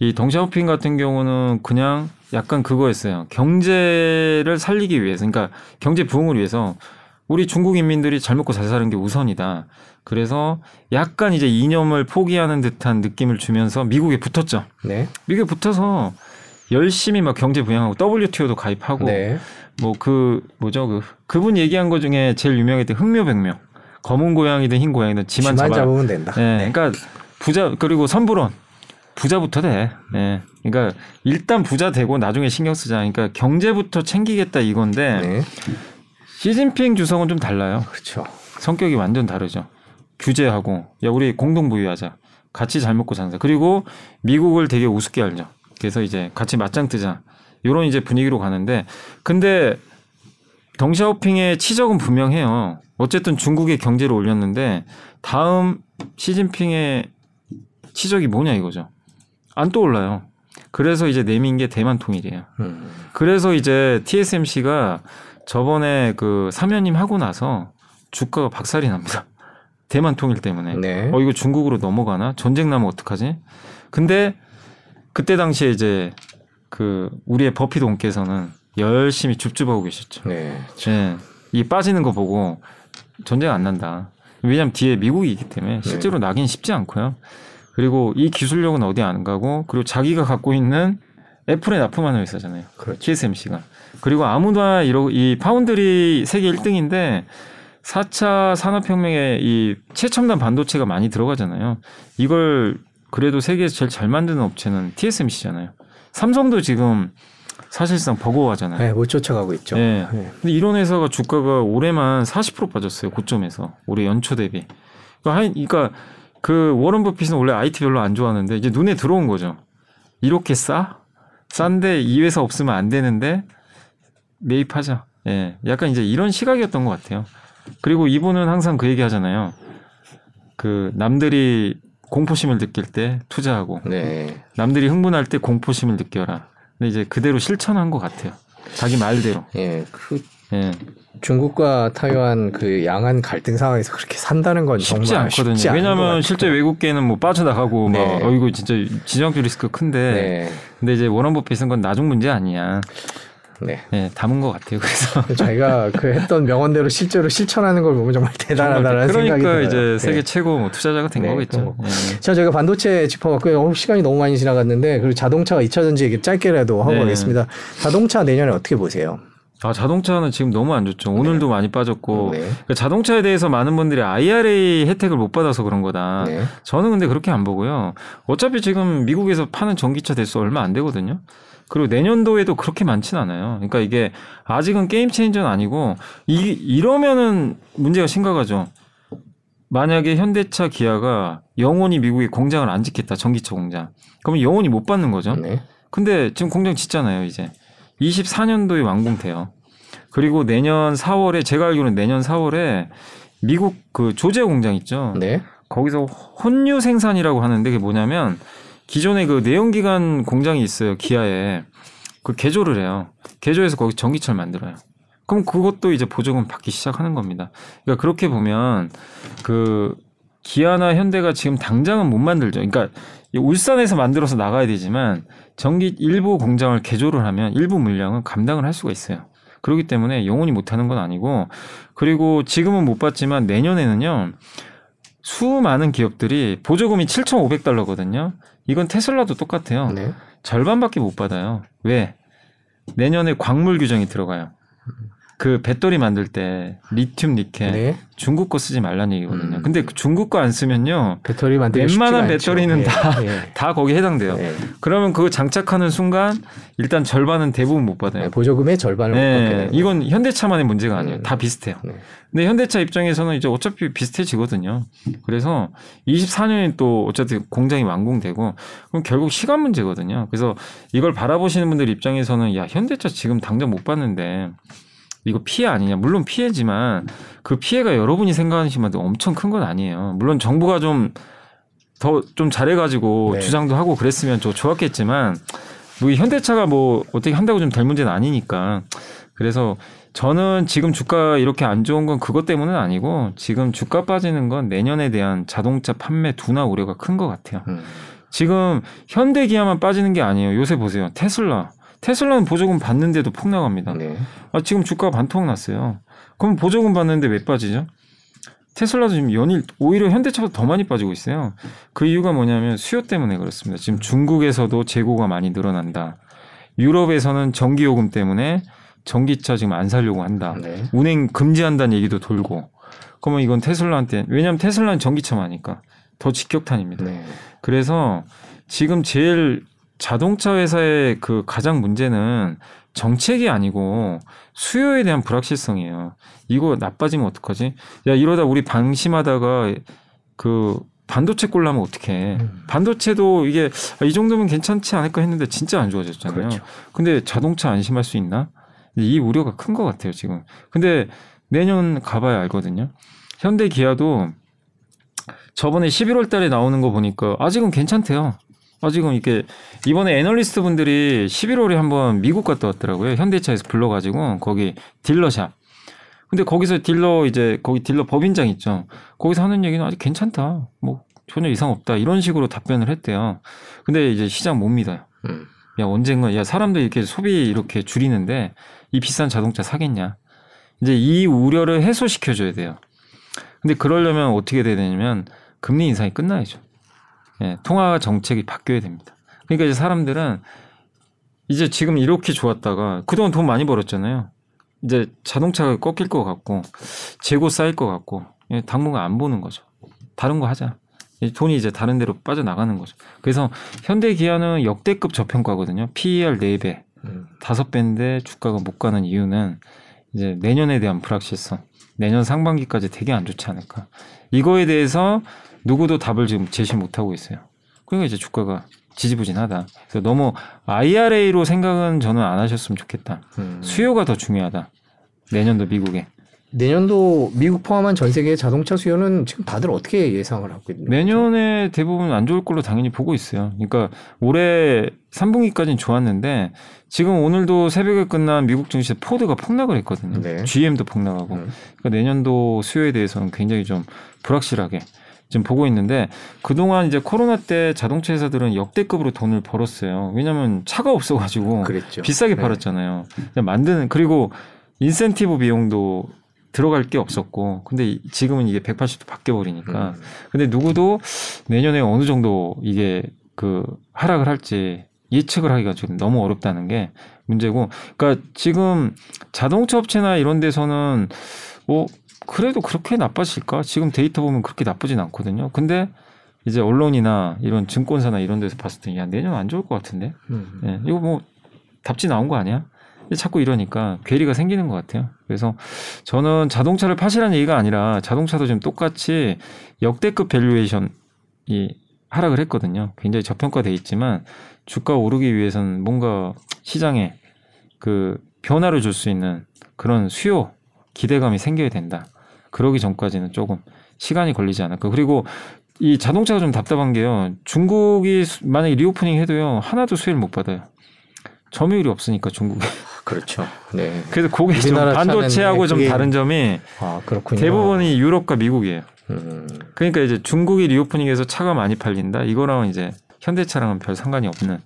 이 덩샤오핑 같은 경우는 그냥 약간 그거였어요. 경제를 살리기 위해서, 그러니까 경제 부흥을 위해서 우리 중국 인민들이 잘 먹고 잘 사는 게 우선이다. 그래서 약간 이제 이념을 포기하는 듯한 느낌을 주면서 미국에 붙었죠.
네.
미국에 붙어서 열심히 막 경제 부양하고 WTO도 가입하고
네.
뭐그 뭐죠 그 그분 얘기한 것 중에 제일 유명했던 흑묘백묘 검은 고양이든 흰 고양이든 지만,
지만
잡아.
잡으면 된다.
예, 그러니까 부자 그리고 선불원 부자부터 돼. 예. 그러니까 일단 부자 되고 나중에 신경 쓰자. 그러니까 경제부터 챙기겠다 이건데
네.
시진핑 주석은 좀 달라요.
그렇죠.
성격이 완전 다르죠. 규제하고 야 우리 공동 부유하자. 같이 잘 먹고 산다. 그리고 미국을 되게 우습게 알죠. 그래서 이제 같이 맞짱 뜨자. 요런 이제 분위기로 가는데 근데 덩샤오핑의 치적은 분명해요. 어쨌든 중국의 경제를 올렸는데 다음 시진핑의 치적이 뭐냐 이거죠. 안 떠올라요. 그래서 이제 내민 게 대만 통일이에요.
음.
그래서 이제 TSMC가 저번에 그 사면님 하고 나서 주가가 박살이 납니다. [laughs] 대만 통일 때문에.
네.
어 이거 중국으로 넘어가나? 전쟁 나면 어떡하지? 근데 그때 당시에 이제 그 우리의 버피 동께서는 열심히 줍줍하고 계셨죠.
네.
예. 이 빠지는 거 보고 전쟁 안 난다. 왜냐면 뒤에 미국이 있기 때문에 실제로 나긴 쉽지 않고요. 그리고 이 기술력은 어디 안 가고 그리고 자기가 갖고 있는 애플에 납품하는 회사잖아요.
그렇죠.
TSMC가. 그리고 아무나 이러 이 파운드리 세계 1등인데 4차 산업혁명에 이 최첨단 반도체가 많이 들어가잖아요. 이걸 그래도 세계에서 제일 잘 만드는 업체는 TSMC잖아요. 삼성도 지금 사실상 버거워하잖아요.
네, 못 쫓아가고 있죠.
예.
네.
근데 이런 회사가 주가가 올해만 40% 빠졌어요. 고점에서. 올해 연초 대비. 그러니까, 그러니까 그 워런 버핏은 원래 IT 별로 안 좋아하는데 이제 눈에 들어온 거죠. 이렇게 싸? 싼데 이 회사 없으면 안 되는데 매입하자. 예. 약간 이제 이런 시각이었던 것 같아요. 그리고 이분은 항상 그 얘기 하잖아요. 그 남들이 공포심을 느낄 때 투자하고
네.
남들이 흥분할 때 공포심을 느껴라. 근데 이제 그대로 실천한 것 같아요. 자기 말대로.
예. 그
예.
중국과 타이완 그 양안 갈등 상황에서 그렇게 산다는 건
쉽지 않거든요.
쉽지
왜냐하면. 실제 외국계는 뭐 빠져나가고
네.
막 어, 이거 진짜 지정학적 리스크 큰데.
네.
근데 이제 워런 버핏은 건 나중 문제 아니야.
네.
예, 담은 것 같아요. 그래서
자기가 그 했던 명언대로 실제로 실천하는 걸 보면 정말 대단하다는 생각이
그러니까
들어요.
이제
네.
세계 최고 뭐 투자자가 된
네,
거겠죠. 예.
자, 저희가 반도체 짚어봤고요. 어, 시간이 너무 많이 지나갔는데, 그리고 자동차가 2차 전지 얘기 짧게라도 하고
네.
가겠습니다. 자동차 내년에 어떻게 보세요?
아 자동차는 지금 너무 안 좋죠. 오늘도 많이 빠졌고
네.
그러니까 자동차에 대해서 많은 분들이 IRA 혜택을 못 받아서 그런 거다.
네.
저는 근데 그렇게 안 보고요. 어차피 지금 미국에서 파는 전기차 대수 얼마 안 되거든요. 그리고 내년도에도 그렇게 많진 않아요. 그러니까 이게 아직은 게임 체인저는 아니고 이 이러면은 문제가 심각하죠. 만약에 현대차 기아가 영원히 미국에 공장을 안 짓겠다. 전기차 공장. 그러면 영원히 못 받는 거죠.
네.
근데 지금 공장 짓잖아요, 이제. 24년도에 완공돼요. 그리고 내년 4월에 제가 알기로는 내년 4월에 미국 그 조제 공장 있죠.
네.
거기서 혼유 생산이라고 하는데 그게 뭐냐면 기존에 그 내연기관 공장이 있어요. 기아에. 그 개조를 해요. 개조해서 거기 전기차를 만들어요. 그럼 그것도 이제 보조금 받기 시작하는 겁니다. 그러니까 그렇게 보면 그 기아나 현대가 지금 당장은 못 만들죠. 그러니까 이 울산에서 만들어서 나가야 되지만 전기 일부 공장을 개조를 하면 일부 물량은 감당을 할 수가 있어요. 그렇기 때문에 영원히 못 하는 건 아니고 그리고 지금은 못 받지만 내년에는요. 수많은 기업들이 보조금이 7,500달러거든요. 이건 테슬라도 똑같아요.
네.
절반밖에 못 받아요. 왜? 내년에 광물 규정이 들어가요. 그 배터리 만들 때 리튬 니켈
네.
중국 거 쓰지 말라는 얘기거든요.
음.
근데 그 중국 거 안 쓰면요.
배터리 만들기
웬만한. 배터리는
예,
다-
예. [laughs]
다 거기 해당돼요.
예.
그러면 그거 장착하는 순간 일단 절반은 대부분 못 받아요.
네, 보조금의 절반을 못 받게
네,
되는
이건 현대차만의 문제가 아니에요.
음.
다 비슷해요.
네.
근데 현대차 입장에서는 이제 어차피 비슷해지거든요. 그래서 24년이 또 어차피 공장이 완공되고 그럼 결국 시간 문제거든요. 그래서 이걸 바라보시는 분들 입장에서는 야 현대차 지금 당장 못 받는데 이거 피해 아니냐? 물론 피해지만 그 피해가 여러분이 생각하시면 엄청 큰 건 아니에요. 물론 정부가 좀 더 좀 잘해가지고
네.
주장도 하고 그랬으면 좀 좋았겠지만 뭐 이 현대차가 뭐 어떻게 한다고 좀 될 문제는 아니니까 그래서 저는 지금 주가 이렇게 안 좋은 건 그것 때문은 아니고 지금 주가 빠지는 건 내년에 대한 자동차 판매 둔화 우려가 큰 것 같아요.
음.
지금 현대 기아만 빠지는 게 아니에요. 요새 보세요. 테슬라. 테슬라는 보조금 받는데도 폭 나갑니다.
네.
아, 지금 주가가 반토막 났어요. 그럼 보조금 받는데 왜 빠지죠? 테슬라도 지금 연일 오히려 현대차보다 더 많이 빠지고 있어요. 그 이유가 뭐냐면 수요 때문에 그렇습니다. 지금 중국에서도 재고가 많이 늘어난다. 유럽에서는 전기 요금 때문에 전기차 지금 안 살려고 한다.
네.
운행 금지한다는 얘기도 돌고. 그러면 이건 테슬라한테 왜냐하면 테슬라는 전기차만니까 더 직격탄입니다.
네.
그래서 지금 제일 자동차 회사의 그 가장 문제는 정책이 아니고 수요에 대한 불확실성이에요. 이거 나빠지면 어떡하지? 야 이러다 우리 방심하다가 그 반도체 꼴라면 어떡해?
음.
반도체도 이게 아, 이 정도면 괜찮지 않을까 했는데 진짜 안 좋아졌잖아요.
그렇죠.
근데 자동차 안심할 수 있나? 이 우려가 큰 것 같아요 지금. 근데 내년 가봐야 알거든요. 현대 기아도 저번에 11월 달에 나오는 거 보니까 아직은 괜찮대요. 아직은 이렇게 이번에 애널리스트 분들이 11월에 한번 미국 갔다 왔더라고요. 현대차에서 불러가지고 거기 딜러샵. 근데 거기서 딜러 이제 거기 딜러 법인장 있죠. 거기서 하는 얘기는 아직 괜찮다. 뭐 전혀 이상 없다. 이런 식으로 답변을 했대요. 근데 이제 시장 못 믿어요.
음.
야 언젠가 야 사람들 이렇게 소비 이렇게 줄이는데 이 비싼 자동차 사겠냐? 이제 이 우려를 해소시켜 줘야 돼요. 근데 그러려면 어떻게 돼야 되냐면 금리 인상이 끝나야죠. 예, 통화 정책이 바뀌어야 됩니다. 그러니까 이제 사람들은 이제 지금 이렇게 좋았다가 그동안 돈 많이 벌었잖아요. 이제 자동차가 꺾일 것 같고 재고 쌓일 것 같고 예, 당분간 안 보는 거죠. 다른 거 하자. 이 돈이 이제 다른 데로 빠져나가는 거죠. 그래서 현대 기아는 역대급 저평가거든요. PER 4배,
음.
5배인데 주가가 못 가는 이유는 이제 내년에 대한 불확실성. 내년 상반기까지 되게 안 좋지 않을까. 이거에 대해서 누구도 답을 지금 제시 못 하고 있어요. 그러니까 이제 주가가 지지부진하다. 그래서 너무 IRA로 생각은 저는 안 하셨으면 좋겠다.
음.
수요가 더 중요하다. 내년도 미국에.
내년도 미국 포함한 전 세계의 자동차 수요는 지금 다들 어떻게 예상을 하고 거죠?
내년에 대부분 안 좋을 걸로 당연히 보고 있어요. 그러니까 올해 3분기까지는 좋았는데 지금 오늘도 새벽에 끝난 미국 증시 포드가 폭락을 했거든요.
네.
GM도 폭락하고.
음.
그러니까 내년도 수요에 대해서는 굉장히 좀 불확실하게 지금 보고 있는데 그동안 이제 코로나 때 자동차 회사들은 역대급으로 돈을 벌었어요. 왜냐하면 차가 없어가지고
그랬죠.
비싸게
네.
팔았잖아요. 만드는 그리고 인센티브 비용도 들어갈 게 없었고 근데 이- 지금은 이게 180도 바뀌어 버리니까
음.
근데 누구도 내년에 어느 정도 이게 그 하락을 할지 예측을 하기가 지금 너무 어렵다는 게 문제고 그러니까 지금 자동차 업체나 이런 데서는 뭐 그래도 그렇게 나빠질까 지금 데이터 보면 그렇게 나쁘진 않거든요 근데 이제 언론이나 이런 증권사나 이런 데서 봤을 때 야 내년 안 좋을 것 같은데
음.
예, 이거 뭐 답지 나온 거 아니야? 자꾸 이러니까 괴리가 생기는 것 같아요. 그래서 저는 자동차를 파시라는 얘기가 아니라 자동차도 지금 똑같이 역대급 valuation이 하락을 했거든요. 굉장히 저평가돼 있지만 주가 오르기 위해서는 뭔가 시장에 그 변화를 줄 수 있는 그런 수요 기대감이 생겨야 된다. 그러기 전까지는 조금 시간이 걸리지 않을까. 그리고 이 자동차가 좀 답답한 게요. 중국이 수- 만약에 reopening 해도요. 하나도 수혜를 못 받아요. 점유율이 없으니까 중국에. [laughs]
그렇죠. 네.
그래서 그게 좀 반도체하고 좀 다른 점이
아 그렇군요.
대부분이 유럽과 미국이에요.
음.
그러니까 이제 중국이 reopening해서 차가 많이 팔린다. 이거랑은 이제 현대차랑은 별 상관이 없는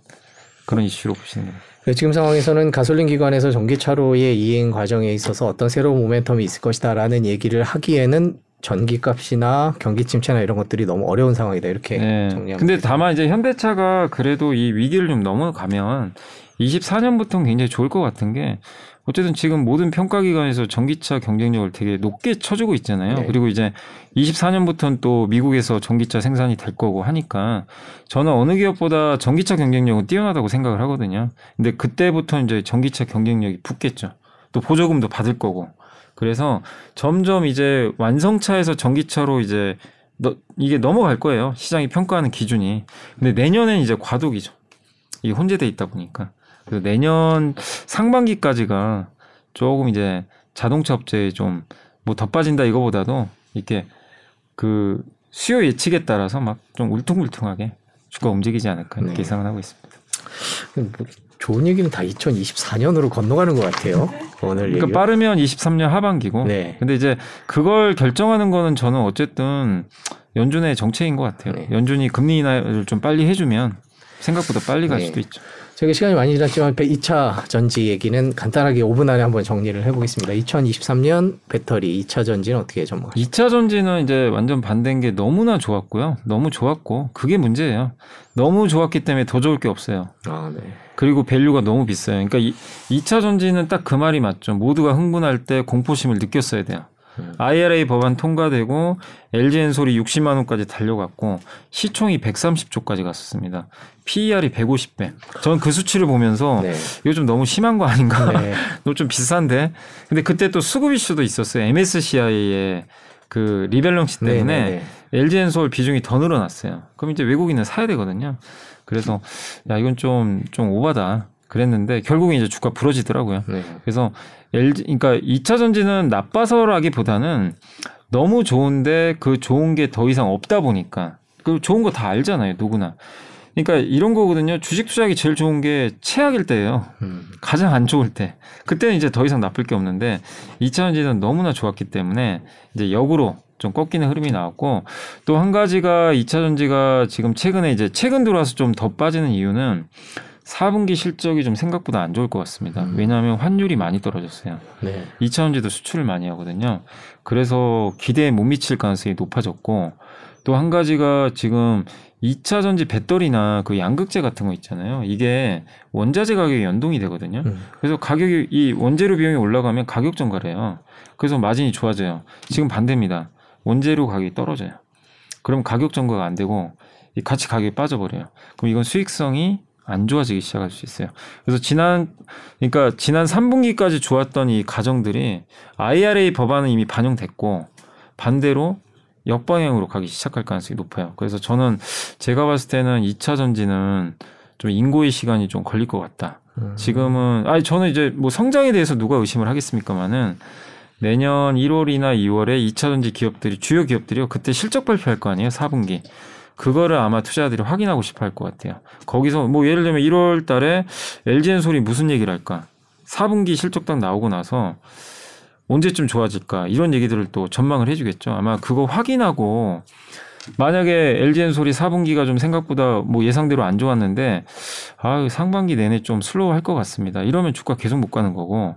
그런 이슈로 보시는 거예요.
네, 지금 상황에서는 가솔린 기관에서 전기차로의 이행 과정에 있어서 어떤 새로운 모멘텀이 있을 것이다라는 얘기를 하기에는 전기값이나 경기 침체나 이런 것들이 너무 어려운 상황이다 이렇게
네.
정리하면
근데. 다만 이제 현대차가 그래도 이 위기를 좀 넘어가면 24년부터는 굉장히 좋을 것 같은 게 어쨌든 지금 모든 평가기관에서 전기차 경쟁력을 되게 높게 쳐주고 있잖아요.
네.
그리고 이제 24년부터는 또 미국에서 전기차 생산이 될 거고 하니까 저는 어느 기업보다 전기차 경쟁력은 뛰어나다고 생각을 하거든요. 근데 그때부터 이제 전기차 경쟁력이 붙겠죠. 또 보조금도 받을 거고. 그래서 점점 이제 완성차에서 전기차로 이제 너, 이게 넘어갈 거예요. 시장이 평가하는 기준이. 근데 내년엔 이제 과도기죠. 이게 혼재돼 있다 보니까. 그래서 내년 상반기까지가 조금 이제 자동차 업체에 좀 뭐 더 빠진다 이거보다도 이렇게 그 수요 예측에 따라서 막 좀 울퉁불퉁하게 주가 움직이지 않을까 이렇게
네.
예상을 하고 있습니다.
뭐 좋은 얘기는 다 2024년으로 건너가는 것 같아요. 오늘
그러니까
얘기.
빠르면 23년 하반기고.
네.
근데 이제 그걸 결정하는 거는 저는 어쨌든 연준의 정책인 것 같아요.
네.
연준이 금리 인하를 좀 빨리 해주면 생각보다 빨리 갈
네.
수도 있죠.
저희가 시간이 많이 지났지만 2차 전지 얘기는 간단하게 5분 안에 한번 정리를 해보겠습니다. 2023년 배터리 2차 전지는 어떻게 전망하십니까?
2차 전지는 이제 완전 반대인 게 너무나 좋았고요. 너무 좋았고 그게 문제예요. 너무 좋았기 때문에 더 좋을 게 없어요.
아, 네.
그리고 value가 너무 비싸요. 그러니까 이, 2차 전지는 딱 그 말이 맞죠. 모두가 흥분할 때 공포심을 느꼈어야 돼요.
음.
IRA 법안 통과되고 LG 엔솔이 60만 원까지 달려갔고 시총이 130조까지 갔었습니다. PER이 150배. 저는 그 수치를 보면서
네.
이거 좀 너무 심한 거 아닌가?
네. [laughs]
너무 좀 비싼데. 근데 그때 또 수급 이슈도 있었어요. MSCI의 그 리밸런스 때문에
네, 네,
LG 엔솔 비중이 더 늘어났어요. 그럼 이제 외국인은 사야 되거든요. 그래서 야 이건 좀좀 오바다. 그랬는데 결국에 이제 주가 부러지더라고요.
네.
그래서 LG 그러니까 2차 전지는 나빠서라기보다는 너무 좋은데 그 좋은 게 더 이상 없다 보니까 그 좋은 거 다 알잖아요, 누구나. 그러니까 이런 거거든요. 주식 투자하기 제일 좋은 게 최악일 때예요.
음.
가장 안 좋을 때. 그때는 이제 더 이상 나쁠 게 없는데 2차 전지는 너무나 좋았기 때문에 이제 역으로 좀 꺾이는 흐름이 나왔고 또 한 가지가 2차 전지가 지금 최근에 이제 최근 들어와서 좀 더 빠지는 이유는 4분기 실적이 좀 생각보다 안 좋을 것 같습니다.
음.
왜냐하면 환율이 많이 떨어졌어요.
네.
2차 전지도 수출을 많이 하거든요. 그래서 기대에 못 미칠 가능성이 높아졌고 또 한 가지가 지금 2차 전지 배터리나 그 양극재 같은 거 있잖아요. 이게 원자재 가격이 연동이 되거든요.
음.
그래서 가격이 이 원재료 비용이 올라가면 가격 전가래요. 그래서 마진이 좋아져요. 지금 반대입니다. 원재료 가격이 떨어져요. 그럼 가격 전가가 안 되고 이 같이 가격이 빠져버려요. 그럼 이건 수익성이 안 좋아지기 시작할 수 있어요. 그래서 지난 그러니까 지난 3분기까지 좋았던 이 가정들이 IRA 법안은 이미 반영됐고 반대로 역방향으로 가기 시작할 가능성이 높아요. 그래서 저는 제가 봤을 때는 2차 전지는 좀 인고의 시간이 좀 걸릴 것 같다.
음.
지금은 아니 저는 이제 뭐 성장에 대해서 누가 의심을 하겠습니까마는 내년 1월이나 2월에 2차 전지 기업들이 주요 기업들이요 그때 실적 발표할 거 아니에요 4분기 그거를 아마 투자자들이 확인하고 싶어 할 것 같아요 거기서 뭐 예를 들면 1월 달에 LG엔솔이 무슨 얘기를 할까 4분기 실적 딱 나오고 나서 언제쯤 좋아질까 이런 얘기들을 또 전망을 해주겠죠 아마 그거 확인하고 만약에 LG엔솔이 4분기가 좀 생각보다 뭐 예상대로 안 좋았는데 아 상반기 내내 좀 슬로우 할 것 같습니다. 이러면 주가 계속 못 가는 거고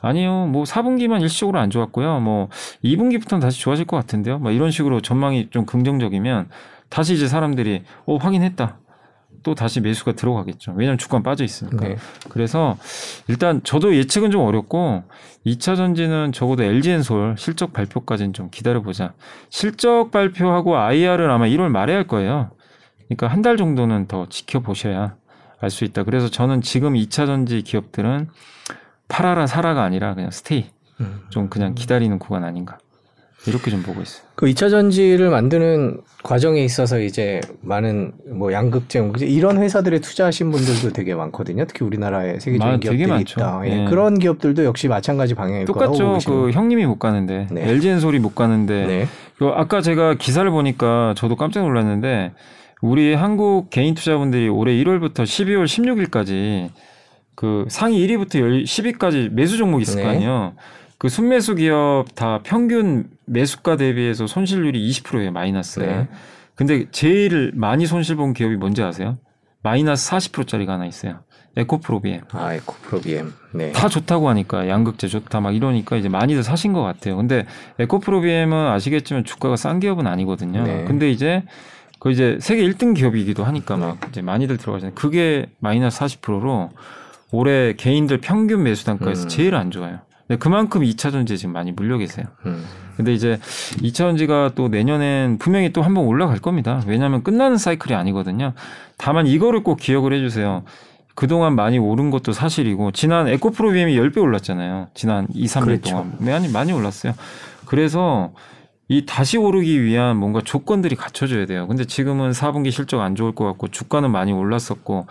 아니요 뭐 4분기만 일시적으로 안 좋았고요. 뭐 2분기부터는 다시 좋아질 것 같은데요. 뭐 이런 식으로 전망이 좀 긍정적이면 다시 이제 사람들이 어 확인했다. 또 다시 매수가 들어가겠죠. 왜냐하면 주가는 빠져 있으니까.
네.
그래서 일단 저도 예측은 좀 어렵고 2차 전지는 적어도 LG엔솔 실적 발표까지는 좀 기다려보자. 실적 발표하고 IR을 아마 1월 말에 할 거예요. 그러니까 한 달 정도는 더 지켜보셔야 알 수 있다. 그래서 저는 지금 2차 전지 기업들은 팔아라 사라가 아니라 그냥 스테이
음.
좀 그냥 기다리는 구간 아닌가 이렇게 좀 보고 있어요.
그 2차 전지를 만드는 과정에 있어서 이제 많은 뭐 양극재 뭐 이런 회사들에 투자하신 분들도 되게 많거든요. 특히 우리나라에 세계적인
많-
기업들이
많죠.
있다. 예.
예.
그런 기업들도 역시 마찬가지 방향일 거라고
똑같죠.
보시는
그 형님이 못 가는데
네.
LG엔솔이 못 가는데
네.
그 아까 제가 기사를 보니까 저도 깜짝 놀랐는데 우리 한국 개인 투자분들이 올해 1월부터 12월 16일까지 그 상위 1위부터 10위까지 매수 종목 있을
네.
거 아니에요. 그 순매수 기업 다 평균 매수가 대비해서 손실률이 20%예요. 마이너스.
네.
근데 제일 많이 손실 본 기업이 뭔지 아세요? 마이너스 40%짜리가 하나 있어요. 에코프로비엠.
아, 에코프로비엠. 네.
다 좋다고 하니까 양극재 좋다 막 이러니까 이제 많이들 사신 것 같아요. 근데 에코프로비엠은 아시겠지만 주가가 싼 기업은 아니거든요.
네.
근데 이제 그 이제 세계 1등 기업이기도 하니까 막 이제 많이들 들어가잖아요. 그게 마이너스 40%로 올해 개인들 평균 매수 단가에서
음.
제일 안 좋아요. 근데 그만큼 2차 전지에 지금 많이 물려 계세요.
음.
근데 이제 2차 전지가 또 내년엔 분명히 또 한번 올라갈 겁니다. 왜냐하면 끝나는 사이클이 아니거든요. 다만 이거를 꼭 기억을 해주세요. 그동안 많이 오른 것도 사실이고 지난 에코프로비엠이 10배 올랐잖아요. 지난 2, 3일
그렇죠.
동안 많이 많이 올랐어요. 그래서 이 다시 오르기 위한 뭔가 조건들이 갖춰져야 돼요. 근데 지금은 4분기 실적 안 좋을 것 같고 주가는 많이 올랐었고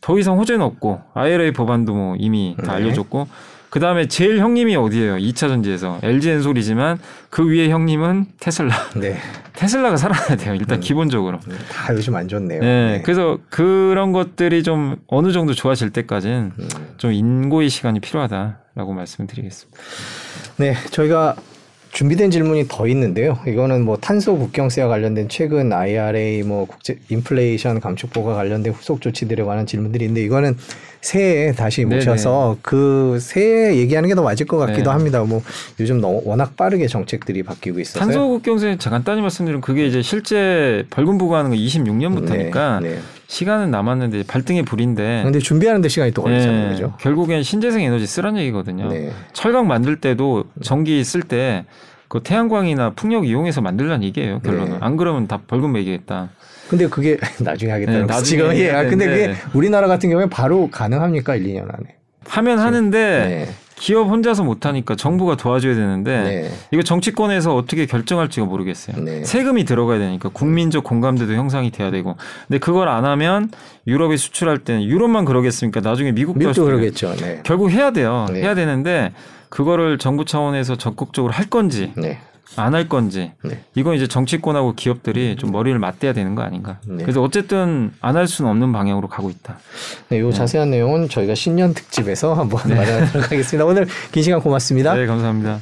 더 이상 호재는 없고 IRA 법안도 뭐 이미 다
네.
알려줬고 그 다음에 제일 형님이 어디예요? 2차 전지에서 LG 엔솔이지만 그 위에 형님은 테슬라.
네. [laughs]
테슬라가 살아나야 돼요. 일단
음.
기본적으로.
다 요즘 안 좋네요.
네, 그래서 그런 것들이 좀 어느 정도 좋아질 때까지는
음.
좀 인고의 시간이 필요하다라고 말씀드리겠습니다.
네, 저희가 준비된 질문이 더 있는데요. 이거는 뭐 탄소 국경세와 관련된 최근 IRA 뭐 국제 인플레이션 감축법과 관련된 후속 조치들에 관한 질문들인데 이거는 새해에 다시
네네.
모셔서 그 새해 얘기하는 게 더 맞을 것 같기도
네.
합니다. 뭐 요즘 너무 워낙 빠르게 정책들이 바뀌고 있어서
탄소 국경세 간단히 말씀드리면 그게 이제 실제 벌금 부과하는 거 26년부터니까
네, 네.
시간은 남았는데 발등의 불인데
근데 준비하는데 시간이 또 걸리잖아요,
네,
그죠?
결국엔 신재생 에너지 쓰란 얘기거든요.
네.
철강 만들 때도 전기 쓸 때 그 태양광이나 풍력 이용해서 만들라는 얘기예요. 결론은
네.
안 그러면 다 벌금 매기겠다.
근데 그게 [laughs] 나중에 하겠다는
네,
지금 예. 아, 근데 그게. 우리나라 같은 경우에 바로 가능합니까? 1, 2년 안에.
하면 하는데
네.
기업 혼자서 못하니까 정부가 도와줘야 되는데
네.
이거 정치권에서 어떻게 결정할지가 모르겠어요.
네.
세금이 들어가야 되니까 국민적 공감대도 형성이 돼야 되고. 근데 그걸 안 하면 유럽에 수출할 때는 유럽만 그러겠습니까? 나중에 미국도 할 미국도
그러겠죠. 네.
결국 해야 돼요.
네.
해야 되는데 그거를 정부 차원에서 적극적으로 할 건지
네.
안 할 건지
네.
이건 이제 정치권하고 기업들이 좀 머리를 맞대야 되는 거 아닌가.
네.
그래서 어쨌든 안 할 수는 없는 방향으로 가고 있다.
네, 요 자세한 내용은 저희가 신년 특집에서 한번
네. [laughs]
마련하도록 하겠습니다. 오늘 긴 시간 고맙습니다.
네, 감사합니다.